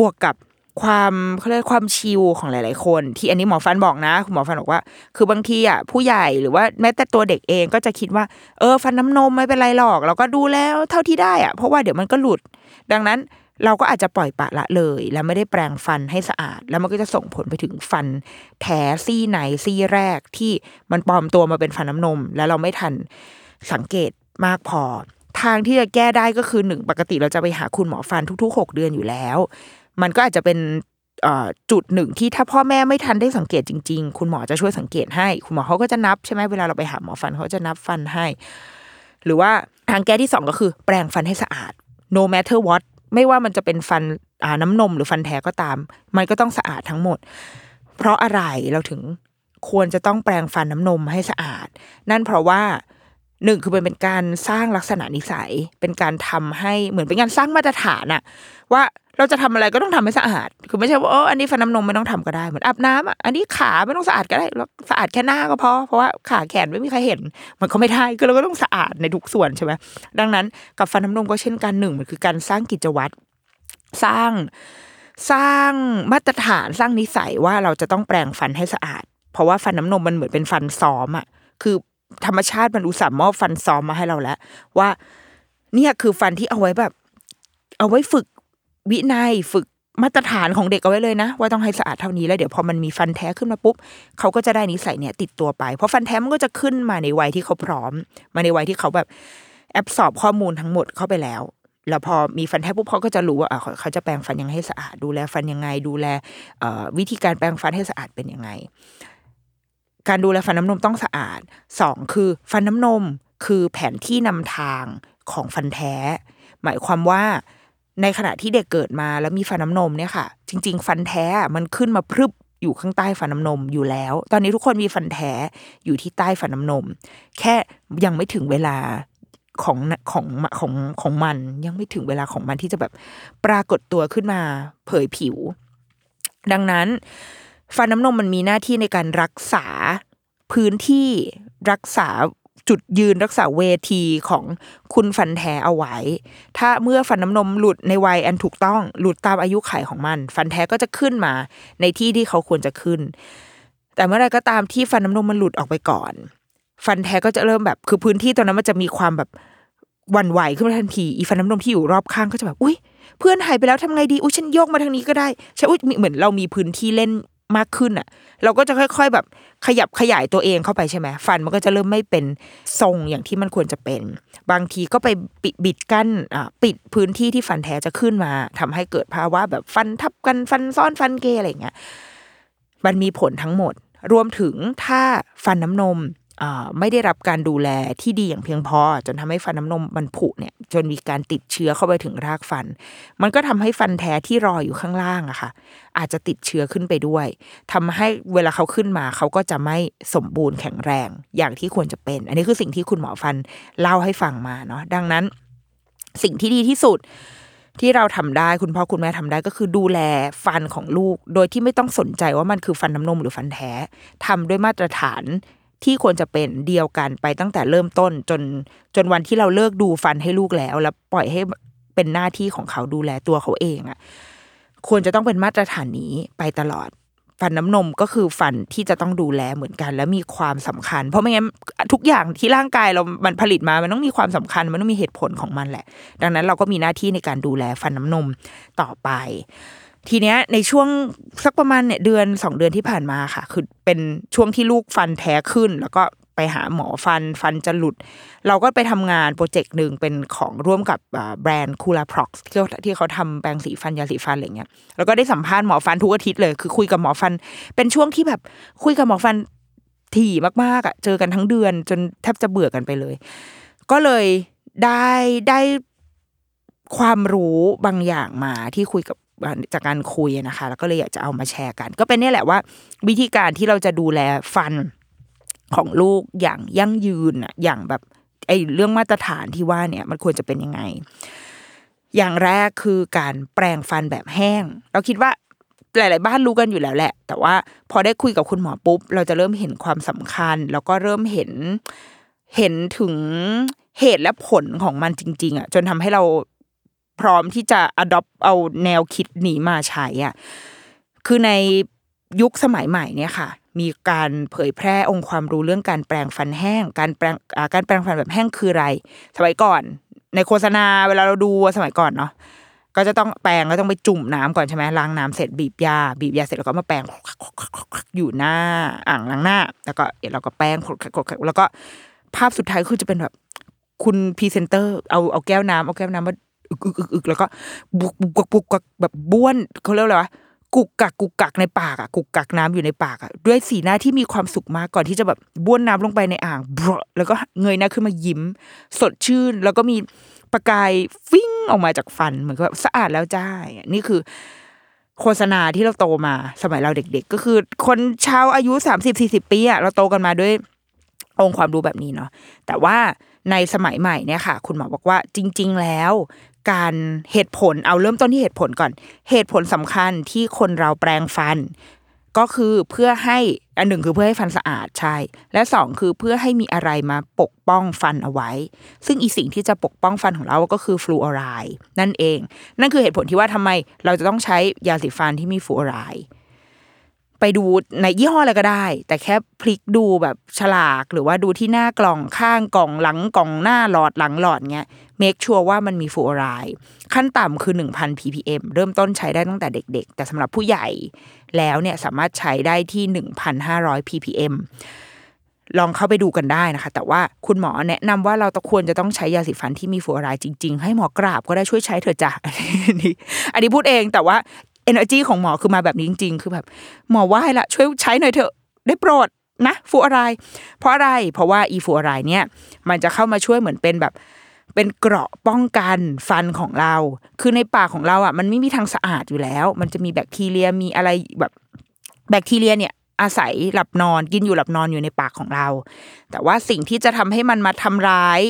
บวกกับ ความเขาเรียกความชิลของหลาย ๆ คน ที่อันนี้หมอฟันบอกนะคุณหมอฟันบอกว่า คือบางทีอะผู้ใหญ่หรือว่าแม้แต่ตัวเด็กเองก็จะคิดว่าเออฟันน้ำนมไม่เป็นไรหรอก เราก็ดูแล้วเท่าที่ได้อะเพราะว่าเดี๋ยวมันก็หลุด ดังนั้นเราก็อาจจะปล่อยปละละเลย แล้วไม่ได้แปรงฟันให้สะอาด แล้วมันก็จะส่งผลไปถึงฟันแท้ซี่ไหนซี่แรกที่มันปลอมตัวมาเป็นฟันน้ำนม แล้วเราไม่ทันสังเกตมากพอ ทางที่จะแก้ได้ก็คือหนึ่งปกติเราจะไปหาคุณหมอฟันทุกๆหกเดือนอยู่แล้ว มันก็อาจจะเป็นจุดหนึ่งที่ถ้าพ่อแม่ไม่ทันได้สังเกตจริง ๆ คุณหมอจะช่วยสังเกตให้ คุณหมอเขาก็จะนับใช่ไหมเวลาเราไปหาหมอฟันเขาจะนับฟันให้ หรือว่าทางแก้ที่สองก็คือ แปรงฟันให้สะอาด no matter what ไม่ว่ามันจะเป็นฟันน้ำนมหรือฟันแท้ก็ตาม มันก็ต้องสะอาดทั้งหมด เพราะอะไรเราถึงควรจะต้องแปรงฟันน้ำนมให้สะอาด นั่นเพราะว่าหนึ่งคือมันเป็นการสร้างลักษณะนิสัย เป็นการทำให้เหมือนเป็นการสร้างมาตรฐานอะว่า เราจะทำอะไรก็ต้องทำให้สะอาด คือไม่ใช่ว่าเอออันนี้ฟันน้ำนมไม่ต้องทำก็ได้เหมือนอาบน้ำอะอันนี้ขาไม่ต้องสะอาดก็ได้เราสะอาดแค่หน้าก็พอเพราะว่าขาแขนไม่มีใครเห็น มันก็ไม่ได้คือเราก็ต้องสะอาดในทุกส่วนใช่ไหมดังนั้นกับฟันน้ำนมก็เช่นกันหนึ่งมันคือการสร้างกิจวัตรสร้างสร้างมาตรฐานสร้างนิสัยว่าเราจะต้องแปรงฟันให้สะอาด เพราะว่าฟันน้ำนมมันเหมือนเป็นฟันซ้อมอะคือธรรมชาติมันอุตส่าห์มอบฟันซ้อมมาให้เราแล้ว ว่า เนี่ยคือฟันที่เอาไว้แบบ เอาไว้ฝึก วินัยฝึกมาตรฐานของเด็กเอาไว้เลยนะ ว่าต้องให้สะอาดเท่านี้แล้วเดี๋ยวพอมันมีฟันแท้ขึ้นมาปุ๊บเขาก็จะได้นิสัยเนี่ยติดตัวไป เพราะฟันแท้มันก็จะขึ้นมาในวัยที่เขาพร้อม มาในวัยที่เขาแบบแอบสอบข้อมูลทั้งหมดเข้าไปแล้ว แล้วพอมีฟันแท้ปุ๊บเขาก็จะรู้ว่าเขาจะแปรงฟันยังให้สะอาด ดูแลฟันยังไง ดูแลวิธีการแปรงฟันให้สะอาดเป็นยังไง การดูแลฟันน้ำนมต้องสะอาดสองคือฟันน้ำนมคือแผนที่นำทางของฟันแท้ หมายความว่า ในขณะที่เด็กเกิดมาแล้วมีฟันน้ำนมเนี่ยค่ะ จริง ๆ ฟันแท้มันขึ้นมาพรึบอยู่ข้างใต้ฟันน้ำนมอยู่แล้ว ตอนนี้ทุกคนมีฟันแท้อยู่ที่ใต้ฟันน้ำนม แค่ยังไม่ถึงเวลาของของของของมันยังไม่ถึงเวลาของมันที่จะแบบปรากฏตัวขึ้นมาเผยผิว ดังนั้น ฟันน้ำนมมันมีหน้าที่ในการรักษาพื้นที่รักษา จุดยืนรักษาเวทีของคุณฟันแท้เอาไว้ ถ้าเมื่อฟันน้ำนมหลุดในวัยอันถูกต้องหลุดตามอายุไขของมัน ฟันแท้ก็จะขึ้นมาในที่ที่เขาควรจะขึ้น แต่เมื่อไรก็ตามที่ฟันน้ำนมมันหลุดออกไปก่อน ฟันแท้ก็จะเริ่มแบบคือพื้นที่ตรงนั้นมันจะมีความแบบวันไหวขึ้นมาทันทีอีฟันน้ำนมที่อยู่รอบข้างก็จะแบบอุ้ยเพื่อนหายไปแล้วทำไงดีอุ้ยฉันโยกมาทางนี้ก็ได้ใช่อุ้ยเหมือนเรามีพื้นที่เล่น มากขึ้นอะ เราก็จะค่อย ๆ แบบขยับขยายตัวเองเข้าไปใช่ไหมฟันมันก็จะเริ่มไม่เป็นทรงอย่างที่มันควรจะเป็น บางทีก็ไปปิดบิดกั้นอ่าปิดพื้นที่ที่ฟันแท้จะขึ้นมาทำให้เกิดภาวะแบบฟันทับกันฟันซ้อนฟันเกอะไรเงี้ยมันมีผลทั้งหมด รวมถึงถ้าฟันน้ำนม ไม่ได้รับการดูแลที่ดีอย่างเพียงพอ จนทำให้ฟันน้ำนมมันผุเนี่ยจนมีการติดเชื้อเข้าไปถึงรากฟัน มันก็ทำให้ฟันแท้ที่รออยู่ข้างล่างอะค่ะ อาจจะติดเชื้อขึ้นไปด้วยทำให้เวลาเขาขึ้นมาเขาก็จะไม่สมบูรณ์แข็งแรงอย่างที่ควรจะเป็น อันนี้คือสิ่งที่คุณหมอฟันเล่าให้ฟังมาเนาะดังนั้น สิ่งที่ดีที่สุดที่เราทำได้คุณพ่อคุณแม่ทำได้ก็คือดูแลฟันของลูก โดยที่ไม่ต้องสนใจว่ามันคือฟันน้ำนมหรือฟันแท้ทำด้วยมาตรฐาน ที่ควรจะเป็นเดียวกันไปตั้งแต่เริ่มต้นจนจนวันที่เราเลิกดูฟันให้ลูกแล้ว แล้วปล่อยให้เป็นหน้าที่ของเขาดูแลตัวเขาเองอะ่ะควรจะต้องเป็นมาตรฐานนี้ไปตลอด ฟันน้ำนมก็คือฟันที่จะต้องดูแลเหมือนกัน และมีความสำคัญ เพราะไม่งั้นทุกอย่างที่ร่างกายเรา มันผลิตมา มันต้องมีความสำคัญ มันต้องมีเหตุผลของมันแหละ ดังนั้นเราก็มีหน้าที่ในการดูแลฟันน้ำนมต่อไป ทีเนี้ยในช่วงสักประมาณเนี่ยเดือนสองเดือนที่ผ่านมาค่ะ คือเป็นช่วงที่ลูกฟันแท้ขึ้น แล้วก็ไปหาหมอฟันฟันจะหลุด เราก็ไปทำงาน project หนึ่งเป็นของร่วมกับแบรนด์ Curaprox ที่ที่เขาทำแปรงสีฟันยาสีฟันอะไรเงี้ยแล้วก็ได้สัมภาษณ์หมอฟันทุกอาทิตย์เลย คือคุยกับหมอฟัน เป็นช่วงที่แบบคุยกับหมอฟันถี่มากๆอะเจอกันทั้งเดือน จนแทบจะเบื่อกันไปเลย ก็เลยได้ได้ความรู้บางอย่างมาที่คุยกับ จากการคุยนะคะ แล้วก็เลยอยากจะเอามาแชร์กัน ก็เป็นนี่แหละว่า วิธีการที่เราจะดูแลฟันของลูกอย่างยั่งยืนอะอย่างแบบไอ้เรื่องมาตรฐานที่ว่าเนี่ยมันควรจะเป็นยังไง อย่างแรกคือการแปรงฟันแบบแห้ง เราคิดว่าหลาย ๆ บ้านรู้กันอยู่แล้วแหละ แต่ว่าพอได้คุยกับคุณหมอปุ๊บ เราจะเริ่มเห็นความสำคัญ แล้วก็เริ่มเห็นเห็นถึงเหตุและผลของมันจริง ๆ อะ จนทำให้เรา พร้อมที่จะ adopt เอาแนวคิดนี้มาใช้อะคือในยุคสมัยใหม่เนี่ยค่ะ มีการเผยแพร่องค์ความรู้เรื่องการแปรงฟันแห้ง การแปรงการแปรงฟันแบบแห้งคืออะไร สมัยก่อน ในโฆษณาเวลาเราดูสมัยก่อนเนาะก็จะต้องแปรงก็ต้องไปจุ่มน้ำก่อนใช่ไหมล้างน้ำเสร็จบีบยาบีบยาเสร็จแล้วก็มาแปรงอยู่หน้าอ่างล้างหน้า แล้วก็เราก็แปรงแล้วก็ภาพสุดท้ายคือจะเป็นแบบคุณพรีเซนเตอร์เอาเอาแก้วน้ำเอาแก้วน้ำมา อึกอึกอึกอึกแล้วก็บุกบุกบุกบุกบุกแบบบ้วนเขาเรียกอะไรวะกุกกักกุกกักในปากอะกุกกักน้ำอยู่ในปากอะด้วยสีหน้าที่มีความสุขมากก่อนที่จะแบบบ้วนน้ำลงไปในอ่างบรแล้วก็เงยหน้าขึ้นมายิ้ม สดชื่น แล้วก็มีประกายฟิ้งออกมาจากฟันเหมือนกับสะอาดแล้วจ้านี่คือโฆษณาที่เราโตมาสมัยเราเด็ก ๆ ก็คือคนชาวอายุสามสิบสี่สิบปีอะเราโตกันมาด้วยองค์ความรู้แบบนี้เนาะแต่ว่าในสมัยใหม่เนี่ยค่ะ คุณหมอบอกว่าจริง ๆ แล้ว การเหตุผลเอาเริ่มต้นที่เหตุผลก่อน เหตุผลสำคัญที่คนเราแปรงฟัน ก็คือเพื่อให้อันหนึ่งคือเพื่อให้ฟันสะอาดใช่ และสองคือเพื่อให้มีอะไรมาปกป้องฟันเอาไว้ ซึ่งอีสิ่งที่จะปกป้องฟันของเราก็คือฟลูออไรด์นั่นเอง นั่นคือเหตุผลที่ว่าทำไมเราจะต้องใช้ยาสีฟันที่มีฟลูออไรด์ไปดูในยี่ห้ออะไรก็ได้ แต่แค่พลิกดูแบบฉลากหรือว่าดูที่หน้ากล่องข้างกล่องหลังกล่องหน้าหลอดหลังหลอดเงี้ย เมคชัวร์ว่ามันมีฟูออไรด์ขั้นต่ำคือ 1,000 ppm เริ่มต้นใช้ได้ตั้งแต่เด็ก ๆ แต่สำหรับผู้ใหญ่แล้วเนี่ยสามารถใช้ได้ที่ 1,500 ppm ลองเข้าไปดูกันได้นะคะ แต่ว่าคุณหมอแนะนำว่าเราควรจะต้องใช้ยาสีฟันที่มีฟลูออไรด์จริง ๆ ให้หมอกราบก็ได้ช่วยใช้เถอะจ้ะอันนี้อันนี้พูดเองแต่ว่า energy ของหมอคือมาแบบนี้จริง ๆ คือแบบ หมอว่าให้ละช่วยใช้หน่อยเถอะได้โปรดนะฟูอะไรเพราะอะไร เพราะว่าอีฟูอะไรเนี่ย มันจะเข้ามาช่วยเหมือนเป็นแบบ เป็นเกราะป้องกันฟันของเรา คือในปากของเราอะมันไม่มีทางสะอาดอยู่แล้ว มันจะมีแบคทีเรียมีอะไรแบบแบคทีเรียเนี่ยอาศัยหลับนอนกินอยู่หลับนอนอยู่ในปากของเรา แต่ว่าสิ่งที่จะทำให้มันมาทำร้าย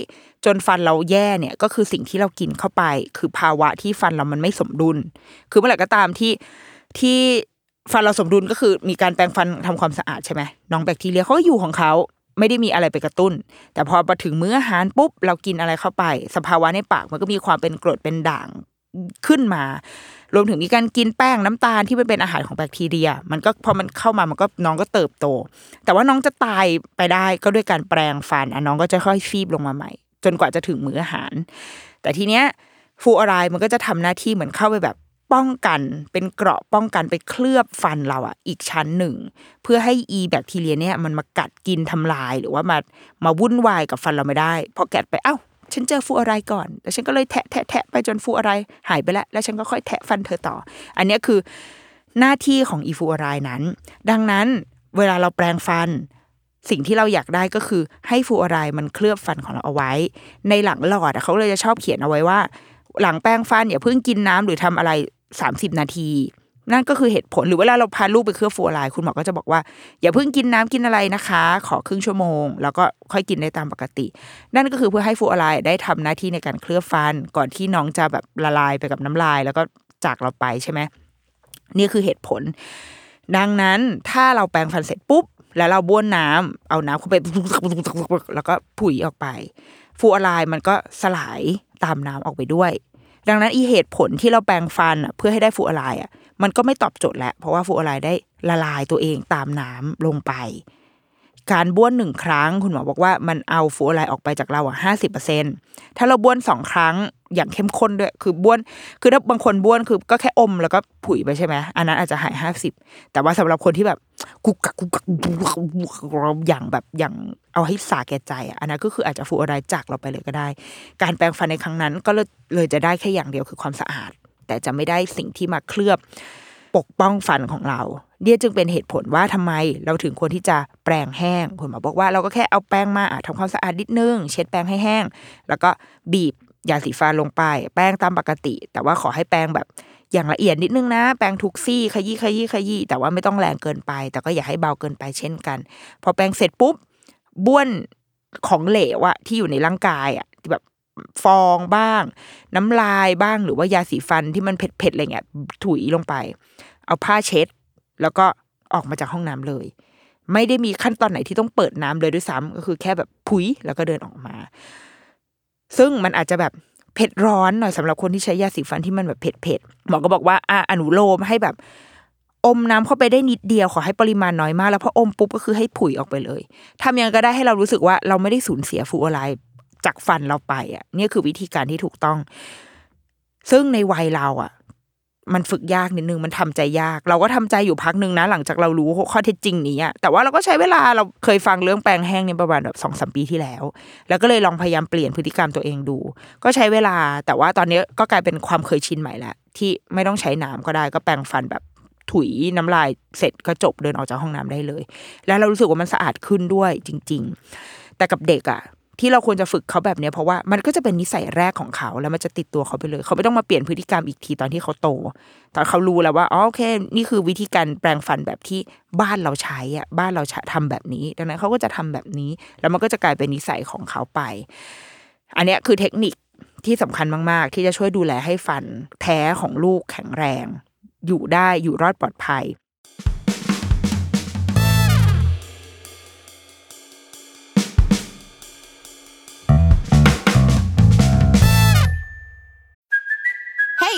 จนฟันเราแย่เนี่ยก็คือสิ่งที่เรากินเข้าไป คือภาวะที่ฟันเรามันไม่สมดุล คือเมื่อไหร่ก็ตามที่ที่ฟันเราสมดุลก็คือมีการแปรงฟันทำความสะอาดใช่ไหมน้องแบคทีเรียเขาอยู่ของเขา ไม่ได้มีอะไรไปกระตุ้น แต่พอมาถึงมื้ออาหารปุ๊บเรากินอะไรเข้าไป สภาวะในปากมันก็มีความเป็นกรดเป็นด่างขึ้นมา รวมถึงมีการกินแป้งน้ำตาลที่มันเป็นอาหารของแบคทีเรีย มันก็พอมันเข้ามามันก็น้องก็เติบโต แต่ว่าน้องจะตายไปได้ก็ด้วยการแปรงฟันอะน้องก็จะค่อยฟีบลงมาใหม่ จนกว่าจะถึงมื้ออาหาร แต่ทีเนี้ยฟูออไรด์มันก็จะทำหน้าที่เหมือนเข้าไปแบบ ป้องกันเป็นเกราะป้องกันไปเคลือบฟันเราอะอีกชั้นหนึ่ง เพื่อให้อีแบคทีเรียเนี่ยมันมากัดกินทำลายหรือว่ามามาวุ่นวายกับฟันเราไม่ได้พอแกะไปเอ้าฉันเจอฟูอะไรก่อน แล้วฉันก็เลยแทะแทะแทะไปจนฟูอะไรหายไปแล้ว แล้วฉันก็ค่อยแทะฟันเธอต่อ อันนี้คือหน้าที่ของอีฟูอะไรนั้น ดังนั้นเวลาเราแปรงฟัน สิ่งที่เราอยากได้ก็คือให้ฟูออไรมันเคลือบฟันของเราเอาไว้ ในหลังหลอดอะเขาเลยจะชอบเขียนเอาไว้ว่า หลังแปรงฟันอย่าเพิ่งกินน้ำหรือทำอะไร 30นาทีนั่นก็คือเหตุผลหรือเวลาเราพาลูกไปเคลือบฟูออไรคุณหมอก็จะบอกว่า อย่าเพิ่งกินน้ำกินอะไรนะคะ ขอครึ่งชั่วโมง แล้วก็ค่อยกินได้ตามปกติ นั่นก็คือเพื่อให้ฟูออไรได้ทำหน้าที่ในการเคลือบฟัน ก่อนที่น้องจะแบบละลายไปกับน้ำลาย แล้วก็จากเราไปใช่ไหมนี่คือเหตุผล ดังนั้นถ้าเราแปรงฟันเสร็จปุ๊บ แล้วเราบ้วนน้ำเอาน้ำเข้าไปแล้วก็ผุยออกไปฟูออไรมันก็สลายตามน้ำออกไปด้วย ดังนั้นอีเหตุผลที่เราแปรงฟันอะเพื่อให้ได้ฟูออไรอะมันก็ไม่ตอบโจทย์แล้วเพราะว่าฟูออไรได้ละลายตัวเองตามน้ำลงไป การบ้วนหนึ่งครั้ง คุณหมอบอกว่ามันเอาฟูออไรออกไปจากเราอะห้าสิบเปอร์เซ็นถ้าเราบ้วนสองครั้งอย่างเข้มข้นด้วย คือบ้วน คือถ้าบางคนบ้วนคือก็แค่อมแล้วก็ผุยไปใช่ไหมอันนั้นอาจจะหายห้าสิบแต่ว่าสำหรับคนที่แบบกุกกักกุกกักอย่างแบบอย่าง เอาให้สาแก่ใจอะอันนั้นก็คืออาจจะฟูออไรจากเราไปเลยก็ได้ การแปรงฟันในครั้งนั้นก็เลยจะได้แค่อย่างเดียวคือความสะอาด แต่จะไม่ได้สิ่งที่มาเคลือบปกป้องฟันของเราเนี่ยจึงเป็นเหตุผลว่าทำไมเราถึงควรที่จะแปรงแห้งคุณหมอบอกว่าเราก็แค่เอาแป้งมาอะทำความสะอาดนิดนึง เช็ดแป้งให้แห้ง แล้วก็บีบยาสีฟันลงไป แป้งตามปกติ แต่ว่าขอให้แป้งแบบอย่างละเอียดนิดนึงนะ แป้งทุกซี่ขยี้ขยี้ขยี้แต่ว่าไม่ต้องแรงเกินไป แต่ก็อย่าให้เบาเกินไปเช่นกัน พอแป้งเสร็จปุ๊บ บ้วนของเหลวอะที่อยู่ในร่างกายอะที่แบบฟองบ้าง น้ำลายบ้างหรือว่ายาสีฟันที่มันเผ็ดๆอะไรเงี้ยถุยลงไป เอาผ้าเช็ด แล้วก็ออกมาจากห้องน้ำเลย ไม่ได้มีขั้นตอนไหนที่ต้องเปิดน้ำเลยด้วยซ้ำก็คือแค่แบบผุยแล้วก็เดินออกมา ซึ่งมันอาจจะแบบเผ็ดร้อนหน่อยสำหรับคนที่ใช้ยาสีฟันที่มันแบบเผ็ดเผ็ดๆหมอก็บอกว่าอะอนุโลมให้แบบ อมน้ำเข้าไปได้นิดเดียวขอให้ปริมาณน้อยมาก แล้วพออมปุ๊บก็คือให้ผุยออกไปเลยทำยังก็ได้ให้เรารู้สึกว่าเราไม่ได้สูญเสียฟูออไรด์จากฟันเราไปอะนี่คือวิธีการที่ถูกต้อง ซึ่งในวัยเราอะ มันฝึกยากนิดนึงมันทำใจยาก เราก็ทำใจอยู่พักนึงนะ หลังจากเรารู้ข้อเท็จจริงนี้อะแต่ว่าเราก็ใช้เวลาเราเคยฟังเรื่องแปลงแห้งเนี่ยประมาณแบบสองสมปีที่แล้ว แล้วก็เลยลองพยายามเปลี่ยนพฤติกรรมตัวเองดู ก็ใช้เวลา แต่ว่าตอนนี้ก็กลายเป็นความเคยชินใหม่ล้วที่ไม่ต้องใช้น้ำก็ได้ก็แปรงฟันแบบ ถุยน้ำลายเสร็จก็จบเดินออกจากห้องน้ำได้เลย แล้วเรารู้สึกว่ามันสะอาดขึ้นด้วยจริง ๆ แต่กับเด็กอะที่เราควรจะฝึกเขาแบบเนี้ยเพราะว่ามันก็จะเป็นนิสัยแรกของเขาแล้วมันจะติดตัวเขาไปเลย เขาไม่ต้องมาเปลี่ยนพฤติกรรมอีกทีตอนที่เขาโต ตอนเขารู้แล้วว่าอ๋อโอเค นี่คือวิธีการแปลงฟันแบบที่บ้านเราใช้อะบ้านเราทำแบบนี้ ดังนั้นเขาก็จะทำแบบนี้ แล้วมันก็จะกลายเป็นนิสัยของเขาไป อันเนี้ยคือเทคนิคที่สำคัญมาก ๆ ที่จะช่วยดูแลให้ฟันแท้ของลูกแข็งแรง อยู่ได้อยู่รอดปลอดภัย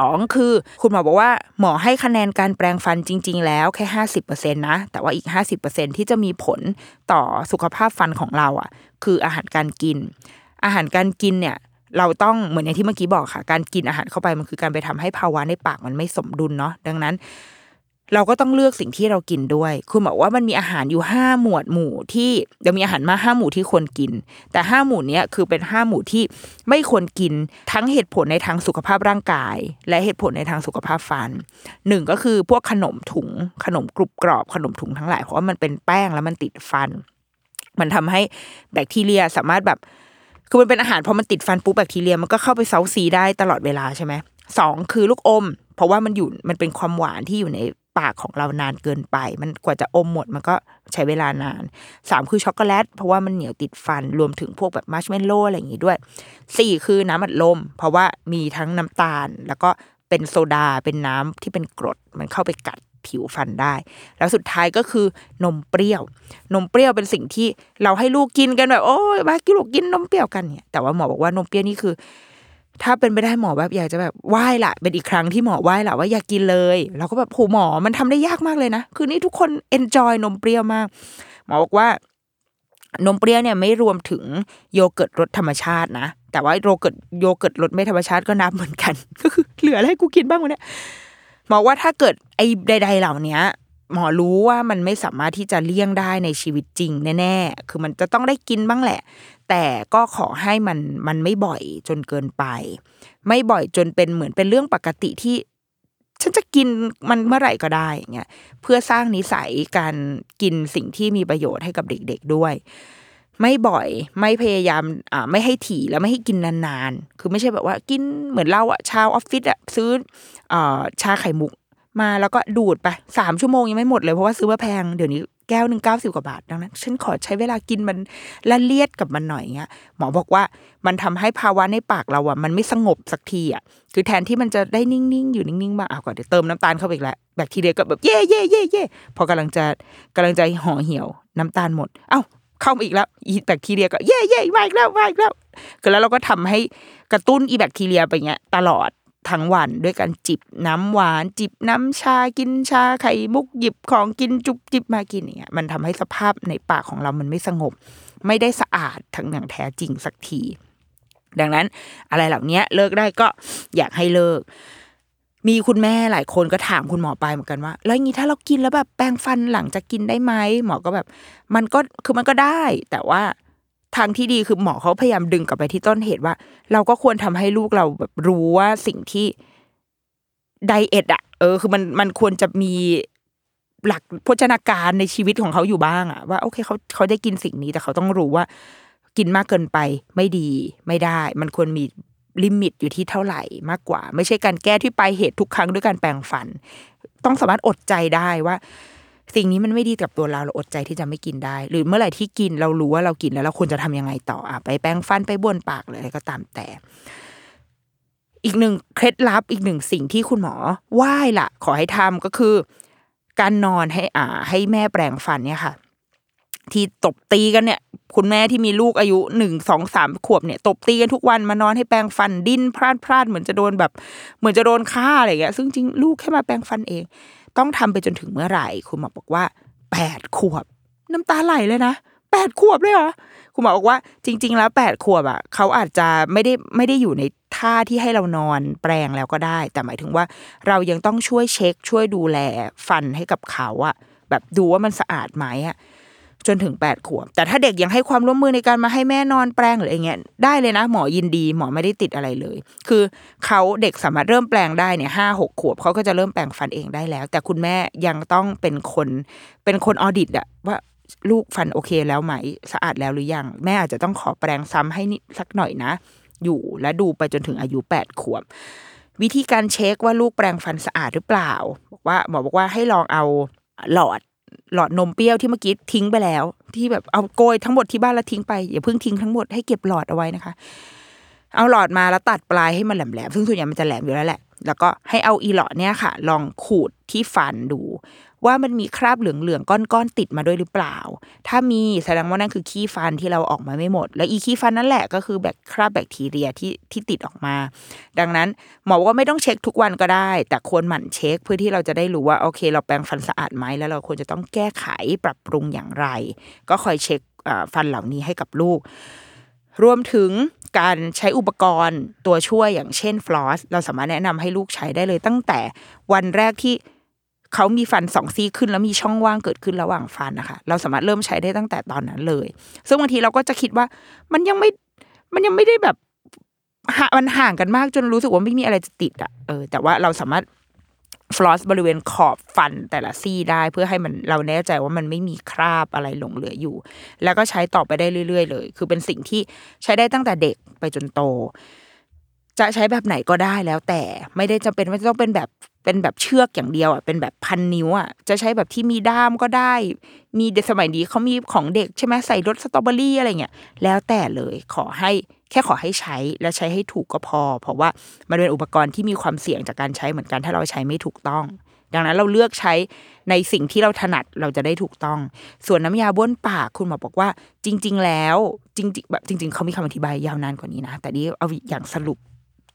สองคือคุณหมอบอกว่าหมอให้คะแนนการแปลงฟันจริง ๆ แล้วแค่ห้าสิบเปอร์เซ็นตนะแต่ว่าอีกห้าสิบเปอร์เซ็นที่จะมีผลต่อสุขภาพฟันของเราอะ คืออาหารการกิน อาหารการกินเนี่ยเราต้องเหมือนอย่างที่เมื่อกี้บอกค่ะ การกินอาหารเข้าไปมันคือการไปทำให้ภาวะในปากมันไม่สมดุลเนาะดังนั้น เราก็ต้องเลือกสิ่งที่เรากินด้วย คุณบอกว่ามันมีอาหารอยู่ห้าหมวดหมู่ที่เดี๋ยวมีอาหารมาห้าหมู่ที่ควรกิน แต่ห้าหมู่เนี้ยคือเป็นห้าหมู่ที่ไม่ควรกินทั้งเหตุผลในทางสุขภาพร่างกาย และเหตุผลในทางสุขภาพฟันหนึ่งก็คือพวกขนมถุง ขนมกรุบกรอบขนมถุงทั้งหลายเพราะว่ามันเป็นแป้งแล้วมันติดฟัน มันทำให้แบคทีเรียสามารถแบบ คือมันเป็นอาหารพอมันติดฟันปุ๊บแบคทีเรียมันก็เข้าไปเซาซีได้ตลอดเวลาใช่ไหมสองคือลูกอม เพราะว่ามันอยู่มันเป็นความหวานที่อยู่ใน ปากของเรานานเกินไป มันกว่าจะอมหมดมันก็ใช้เวลานานสามคือช็อกโกแลตเพราะว่ามันเหนียวติดฟันรวมถึงพวกแบบมัชเมลโล่อะไรอย่างงี้ด้วยสี่คือน้ำอัดลม เพราะว่ามีทั้งน้ำตาล แล้วก็เป็นโซดาเป็นน้ำที่เป็นกรดมันเข้าไปกัดผิวฟันได้ แล้วสุดท้ายก็คือนมเปรี้ยว นมเปรี้ยวเป็นสิ่งที่เราให้ลูกกินกันแบบ โอ้ยมากินลูกกินนมเปรี้ยวกันเนี่ยแต่ว่าหมอบอกว่านมเปรี้ยวนี่คือ ถ้าเป็นไปได้หมอแบบอยากจะแบบไหว้ละเป็นอีกครั้งที่หมอไหว้ละว่าอย่ากินเลยเราก็แบบโหหมอมันทำได้ยากมากเลยนะ คือนี่ทุกคน enjoy นมเปรี้ยวมาก หมอบอกว่านมเปรี้ยวเนี่ยไม่รวมถึงโยเกิร์ตรสธรรมชาตินะแต่ว่าโยเกิร์ตโยเกิร์ตรสไม่ธรรมชาติก็นับเหมือนกันก็คือเหลืออะไรให้กูกินบ้างวะเนี่ยหมอว่าถ้าเกิดไอ้ใด ๆ เหล่านี้หมอรู้ว่ามันไม่สามารถที่จะเลี่ยงได้ในชีวิตจริงแน่ๆ คือมันจะต้องได้กินบ้างแหละ แต่ก็ขอให้มันมันไม่บ่อยจนเกินไป ไม่บ่อยจนเป็นเหมือนเป็นเรื่องปกติที่ ฉันจะกินมันเมื่อไหร่ก็ได้เงี้ยเพื่อสร้างนิสัยการกินสิ่งที่มีประโยชน์ให้กับเด็ก ๆด้วย ไม่บ่อยไม่พยายามอ่าไม่ให้ถี่แล้วไม่ให้กินนานๆ คือไม่ใช่แบบว่ากินเหมือนเราอะชาวออฟฟิศอะซื้ออ่าชาไข่มุกมาแล้วก็ดูดไปสามชั่วโมงยังไม่หมดเลยเพราะว่าซื้อมาแพงเดี๋ยวนี้ แก้วหนึ่งเก้าสิบกว่าบาทดังนั้นฉันขอใช้เวลากินมันละเลียดกับมันหน่อยเงี้ยหมอบอกว่ามันทำให้ภาวะในปากเราอะมันไม่สงบสักทีอะคือแทนที่มันจะได้นิ่งๆอยู่นิ่งๆบ้างอะก่อนเดี๋ยวเติมน้ำตาลเข้าไปอีกแล้วแบคทีเรียก็แบบเย่เย่เย่เย่พอกำลังจะกำลังจะห่อเหี่ยวน้ำตาลหมด เอ้าเข้ามาอีกแล้วอีแบคทีเรียก็เย่เย่มาอีกแล้วมาอีกแล้วก็แล้วเราก็ทำให้กระตุ้นอีแบคทีเรียไปเงี้ยตลอด ทั้งวันด้วยการจิบน้ำหวาน จิบน้ำชากินชาไข่มุกหยิบของกินจุบจิบมากินอย่างเงี้ยมันทำให้สภาพในปากของเรามันไม่สงบ ไม่ได้สะอาดทั้งอย่างแท้จริงสักที ดังนั้นอะไรเหล่านี้เลิกได้ก็อยากให้เลิก มีคุณแม่หลายคนก็ถามคุณหมอไปเหมือนกันว่า แล้วอย่างนี้ถ้าเรากินแล้วแบบแปรงฟันหลังจากกินได้ไหมหมอก็แบบ มันก็คือมันก็ได้ แต่ว่า ทางที่ดีคือหมอเขาพยายามดึงกลับไปที่ต้นเหตุว่า เราก็ควรทำให้ลูกเราแบบรู้ว่าสิ่งที่ไดเอทอะเออ คือมันมันควรจะมีหลักโภชนาการในชีวิตของเขาอยู่บ้างอะว่าโอเคเขาเขาได้กินสิ่งนี้ แต่เขาต้องรู้ว่า กินมากเกินไปไม่ดีไม่ได้ มันควรมีลิมิตอยู่ที่เท่าไหร่มากกว่า ไม่ใช่การแก้ที่ปลายเหตุทุกครั้งด้วยการแปรงฟัน ต้องสามารถอดใจได้ว่า สิ่งนี้มันไม่ดีกับตัวเราเราอดใจที่จะไม่กินได้ หรือเมื่อไหร่ที่กินเรารู้ว่าเรากินแล้วเราควรจะทำยังไงต่ออะไปแปรงฟันไปบ้วนปากเลยออะไรก็ตามแต่ อีกหนึ่งเคล็ดลับอีกหนึ่งสิ่งที่คุณหมอไหว้ละขอให้ทำก็คือ การนอนให้อ่า ให้แม่แปรงฟันเนี่ยค่ะ ที่ตบตีกันเนี่ย คุณแม่ที่มีลูกอายุหนึ่งสองสามขวบเนี่ย ตบตีกันทุกวันมานอนให้แปรงฟันดิ้นพลาดพลาดเหมือนจะโดนแบบ เหมือนจะโดนฆ่าอะไรอย่างเงี้ยซึ่งจริงลูกแค่มาแปรงฟันเอง ต้องทำไปจนถึงเมื่อไหร่ คุณหมอบอกว่าแปดขวบ น้ำตาไหลเลยนะแปดขวบเลยเหรอคุณหมอบอกว่าจริง ๆ แล้วแปดขวบอะเขาอาจจะไม่ได้ไม่ได้อยู่ในท่าที่ให้เรานอนแปลงแล้วก็ได้ แต่หมายถึงว่าเรายังต้องช่วยเช็คช่วยดูแลฟันให้กับเขาอะแบบดูว่ามันสะอาดไหมอะ จนถึงแปดขวบ แต่ถ้าเด็กยังให้ความร่วมมือในการมาให้แม่นอนแปรงหรืออะไรเงี้ยได้เลยนะ หมอยินดีหมอไม่ได้ติดอะไรเลย คือเขาเด็กสามารถเริ่มแปลงได้เนี่ยห้าหกขวบเขาก็จะเริ่มแปลงฟันเองได้แล้ว แต่คุณแม่ยังต้องเป็นคนเป็นคนออดิตอะว่าลูกฟันโอเคแล้วไหมสะอาดแล้วหรือยังแม่อาจจะต้องขอแปลงซ้ำให้นิดสักหน่อยนะ อยู่และดูไปจนถึงอายุแปดขวบ วิธีการเช็คว่าลูกแปรงฟันสะอาดหรือเปล่า บอกว่าหมอบอกว่าให้ลองเอาหลอด หลอดนมเปรี้ยวที่เมื่อกี้ทิ้งไปแล้ว ที่แบบเอาโกยทั้งหมดที่บ้านแล้วทิ้งไปอย่าเพิ่งทิ้งทั้งหมดให้เก็บหลอดเอาไว้นะคะ เอาหลอดมาแล้วตัดปลายให้มันแหลมๆซึ่งส่วนใหญ่มันจะแหลมอยู่แล้วแหละ แล้วก็ให้เอาอีหลอดเนี่ยค่ะ ลองขูดที่ฟันดู ว่ามันมีคราบเหลืองๆก้อนๆติดมาด้วยหรือเปล่า ถ้ามีแสดงว่านั่นคือขี้ฟันที่เราออกมาไม่หมด แล้วอีขี้ฟันนั่นแหละก็คือแบคคราบแบคทีเรียที่ที่ติดออกมา ดังนั้นหมอกว่าไม่ต้องเช็คทุกวันก็ได้ แต่ควรหมั่นเช็คเพื่อที่เราจะได้รู้ว่าโอเค เราแปรงฟันสะอาดไหมแล้วเราควรจะต้องแก้ไขปรับปรุงอย่างไร ก็คอยเช็คฟันเหล่านี้ให้กับลูกรวมถึงการใช้อุปกรณ์ตัวช่วยอย่างเช่นฟลอสเราสามารถแนะนำให้ลูกใช้ได้เลยตั้งแต่วันแรกที่ เขามีฟันสองซี่ขึ้นแล้วมีช่องว่างเกิดขึ้นระหว่างฟันนะคะเราสามารถเริ่มใช้ได้ตั้งแต่ตอนนั้นเลย ซึ่งบางทีเราก็จะคิดว่ามันยังไม่มันยังไม่ได้แบบห่ามันห่างกันมากจนรู้สึกว่าไม่มีอะไรจะติดอะเออแต่ว่าเราสามารถฟลอสบริเวณขอบฟันแต่ละซี่ได้เพื่อให้มันเราแน่ใจว่ามันไม่มีคราบอะไรหลงเหลืออยู่ แล้วก็ใช้ต่อไปได้เรื่อย ๆ เลย คือเป็นสิ่งที่ใช้ได้ตั้งแต่เด็กไปจนโต จะใช้แบบไหนก็ได้แล้วแต่ไม่ได้จำเป็นว่าจะต้องเป็นแบบเป็นแบบเชือกอย่างเดียวอะเป็นแบบพันนิ้วอะจะใช้แบบที่มีด้ามก็ได้ มีเด็กสมัยนี้เขามีของเด็กใช่ไหมใส่รสสตรอเบอรี่อะไรเงี้ยแล้วแต่เลยขอให้แค่ขอให้ใช้และใช้ให้ถูกก็พอ เพราะว่ามันเป็นอุปกรณ์ที่มีความเสี่ยงจากการใช้เหมือนกัน ถ้าเราใช้ไม่ถูกต้อง ดังนั้นเราเลือกใช้ในสิ่งที่เราถนัดเราจะได้ถูกต้อง ส่วนน้ำยาบ้วนปากคุณหมอบอกว่าจริง ๆ แล้วจริงๆแบบจริง ๆเขามีคำอธิบายยาวนานกว่านี้นะ แต่นี้เอาอย่างสรุป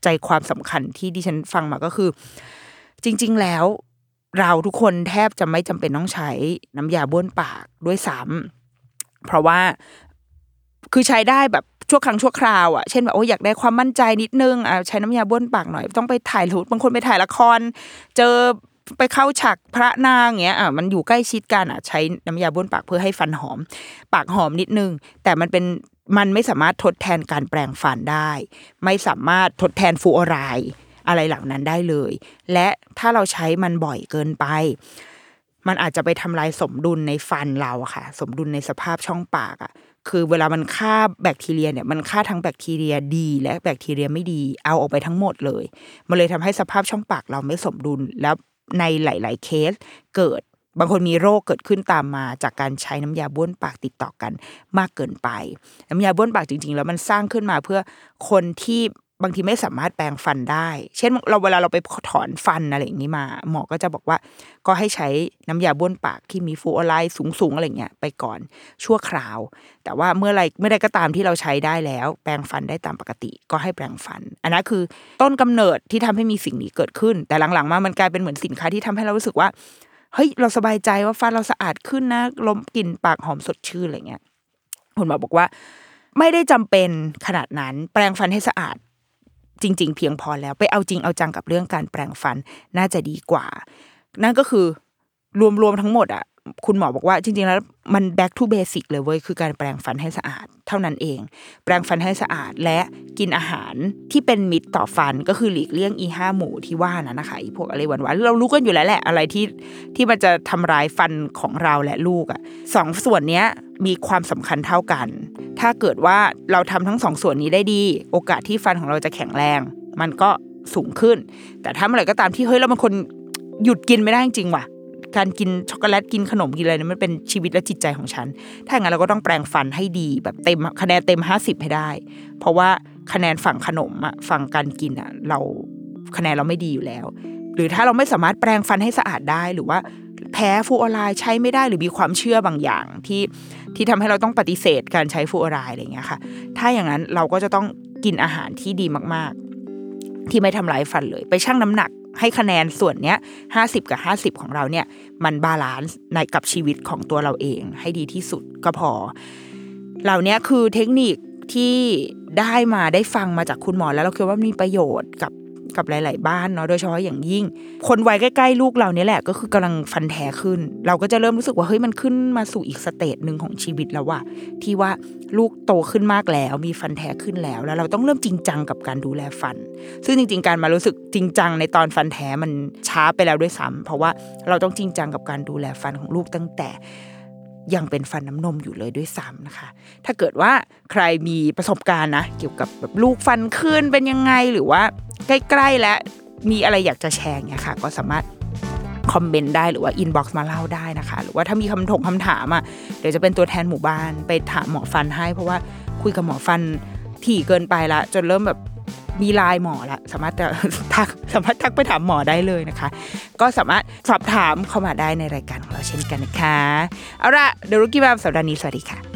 ใจความสำคัญที่ดิฉันฟังมาก็คือ จริง ๆ แล้วเราทุกคนแทบจะไม่จำเป็นต้องใช้น้ำยาบ้วนปากด้วยซ้ำเพราะว่าคือใช้ได้แบบชั่วครั้งชั่วคราวอะเช่นแบบโอ้อยากได้ความมั่นใจนิดนึงอะใช้น้ำยาบ้วนปากหน่อย ต้องไปถ่ายรูปบางคนไปถ่ายละคร เจอไปเข้าฉากพระนางเงี้ยอะมันอยู่ใกล้ชิดกันอะใช้น้ำยาบ้วนปากเพื่อให้ฟันหอม ปากหอมนิดนึง แต่มันเป็น มันไม่สามารถทดแทนการแปรงฟันได้ ไม่สามารถทดแทนฟูออไรอะไรเหล่านั้นได้เลย และถ้าเราใช้มันบ่อยเกินไป มันอาจจะไปทำลายสมดุลในฟันเราค่ะ สมดุลในสภาพช่องปากอะคือเวลามันฆ่าแบคทีเรียเนี่ยมันฆ่าทั้งแบคทีเรียดี และแบคทีเรียไม่ดีเอาออกไปทั้งหมดเลย มันเลยทำให้สภาพช่องปากเราไม่สมดุลแล้วในหลาย ๆ เคสเกิด บางคนมีโรคเกิดขึ้นตามมาจากการใช้น้ำยาบ้วนปากติดต่อกันมากเกินไป น้ำยาบ้วนปากจริง ๆ แล้วมันสร้างขึ้นมาเพื่อคนที่บางทีไม่สามารถแปรงฟันได้ เช่น เราเวลาเราไปถอนฟันอะไรอย่างนี้มา หมอก็จะบอกว่า ก็ให้ใช้น้ำยาบ้วนปากที่มีฟูออไรด์สูงๆอะไรเงี้ยไปก่อนชั่วคราว แต่ว่าเมื่อไรเมื่อใดก็ตามที่เราใช้ได้แล้ว แปรงฟันได้ตามปกติ ก็ให้แปรงฟัน อันนั้นคือต้นกำเนิดที่ทำให้มีสิ่งนี้เกิดขึ้น แต่หลังๆมามันกลายเป็นเหมือนสินค้าที่ทำให้เรารู้สึกว่า เฮ้ยเราสบายใจว่าฟันเราสะอาดขึ้นนะลมกลิ่นปากหอมสดชื่นอะไรเงี้ยคุณหมอบอกว่า ไม่ได้จำเป็นขนาดนั้น แปรงฟันให้สะอาด จริง ๆ เพียงพอแล้ว ไปเอาจริงเอาจังกับเรื่องการแปรงฟันน่าจะดีกว่า นั่นก็คือรวมๆทั้งหมดอะ คุณหมอบอกว่าจริง ๆ แล้วมัน back to basic เลยเว้ยคือการแปรงฟันให้สะอาดเท่านั้นเอง แปรงฟันให้สะอาดและกินอาหารที่เป็นมิตรต่อฟันก็คือหลีกเลี่ยงอีห้าหมูที่ว่านะนะคะอีพวกอะไรหวานๆเรารู้กันอยู่แล้วแหละอะไรที่ที่มันจะทำร้ายฟันของเราและลูกอะสองส่วนเนี้ยมีความสำคัญเท่ากัน ถ้าเกิดว่าเราทำทั้งสองส่วนนี้ได้ดี โอกาสที่ฟันของเราจะแข็งแรง มันก็สูงขึ้น แต่ถ้าเมื่อไหร่ก็ตามที่เฮ้ยเราเป็นคนหยุดกินไม่ได้จริงว่ะ การกินช็อกโกแลตกินขนมกินอะไรเนี่ยมันเป็นชีวิตและจิตใจของฉัน ถ้าอย่างนั้นเราก็ต้องแปลงฟันให้ดี แบบเต็มคะแนนเต็มห้าสิบให้ได้ เพราะว่าคะแนนฝั่งขนมอะฝั่งการกินอะเราคะแนนเราไม่ดีอยู่แล้ว หรือถ้าเราไม่สามารถแปรงฟันให้สะอาดได้หรือว่าแพ้ฟลูออไรด์ใช้ไม่ได้หรือมีความเชื่อบางอย่างที่ที่ทำให้เราต้องปฏิเสธการใช้ฟลูออไรด์อะไรเงี้ยค่ะ ถ้าอย่างนั้นเราก็จะต้องกินอาหารที่ดีมาก ๆ ที่ไม่ทำร้ายฟันเลย ไปชั่งน้ำหนัก ให้คะแนนส่วนเนี้ยห้าสิบกับห้าสิบของเราเนี่ย มัน balance ในกับชีวิตของตัวเราเองให้ดีที่สุดก็พอ เหล่านี้คือเทคนิคที่ได้มาได้ฟังมาจากคุณหมอแล้วเราคิดว่ามีประโยชน์กับ กับหลาย ๆ บ้านเนาะโดยเฉพาะอย่างยิ่ง คนวัยใกล้ ๆ ลูกเราเนี่ยแหละก็คือกำลังฟันแท้ขึ้น เราก็จะเริ่มรู้สึกว่าเฮ้ยมันขึ้นมาสู่อีกสเตจหนึ่งของชีวิตแล้วว่าที่ว่าลูกโตขึ้นมากแล้วมีฟันแท้ขึ้นแล้ว แล้วเราต้องเริ่มจริงจังกับการดูแลฟัน ซึ่งจริง ๆ การมารู้สึกจริงจังในตอนฟันแท้มันช้าไปแล้วด้วยซ้ำเพราะว่าเราต้องจริงจังกับการดูแลฟันของลูกตั้งแต่ ยังเป็นฟันน้ำนมอยู่เลยด้วยซ้ำนะคะ ถ้าเกิดว่าใครมีประสบการณ์นะ เกี่ยวกับแบบลูกฟันขึ้นเป็นยังไงหรือว่าใกล้ๆแล้วมีอะไรอยากจะแชร์เนี่ยค่ะ ก็สามารถ comment ได้หรือว่า inbox มาเล่าได้นะคะ หรือว่าถ้ามีคำถงคำถามอะเดี๋ยวจะเป็นตัวแทนหมู่บ้านไปถามหมอฟันให้ เพราะว่าคุยกับหมอฟันถี่เกินไปละ จนเริ่มแบบ มีไลน์หมอละสามารถทักสามารถทักไปถามหมอได้เลยนะคะ ก็สามารถสอบถามเข้ามาได้ในรายการของเราเช่นกันนะคะเอาละเดรุกี้แบบสัปดาห์นี้สวัสดีค่ะ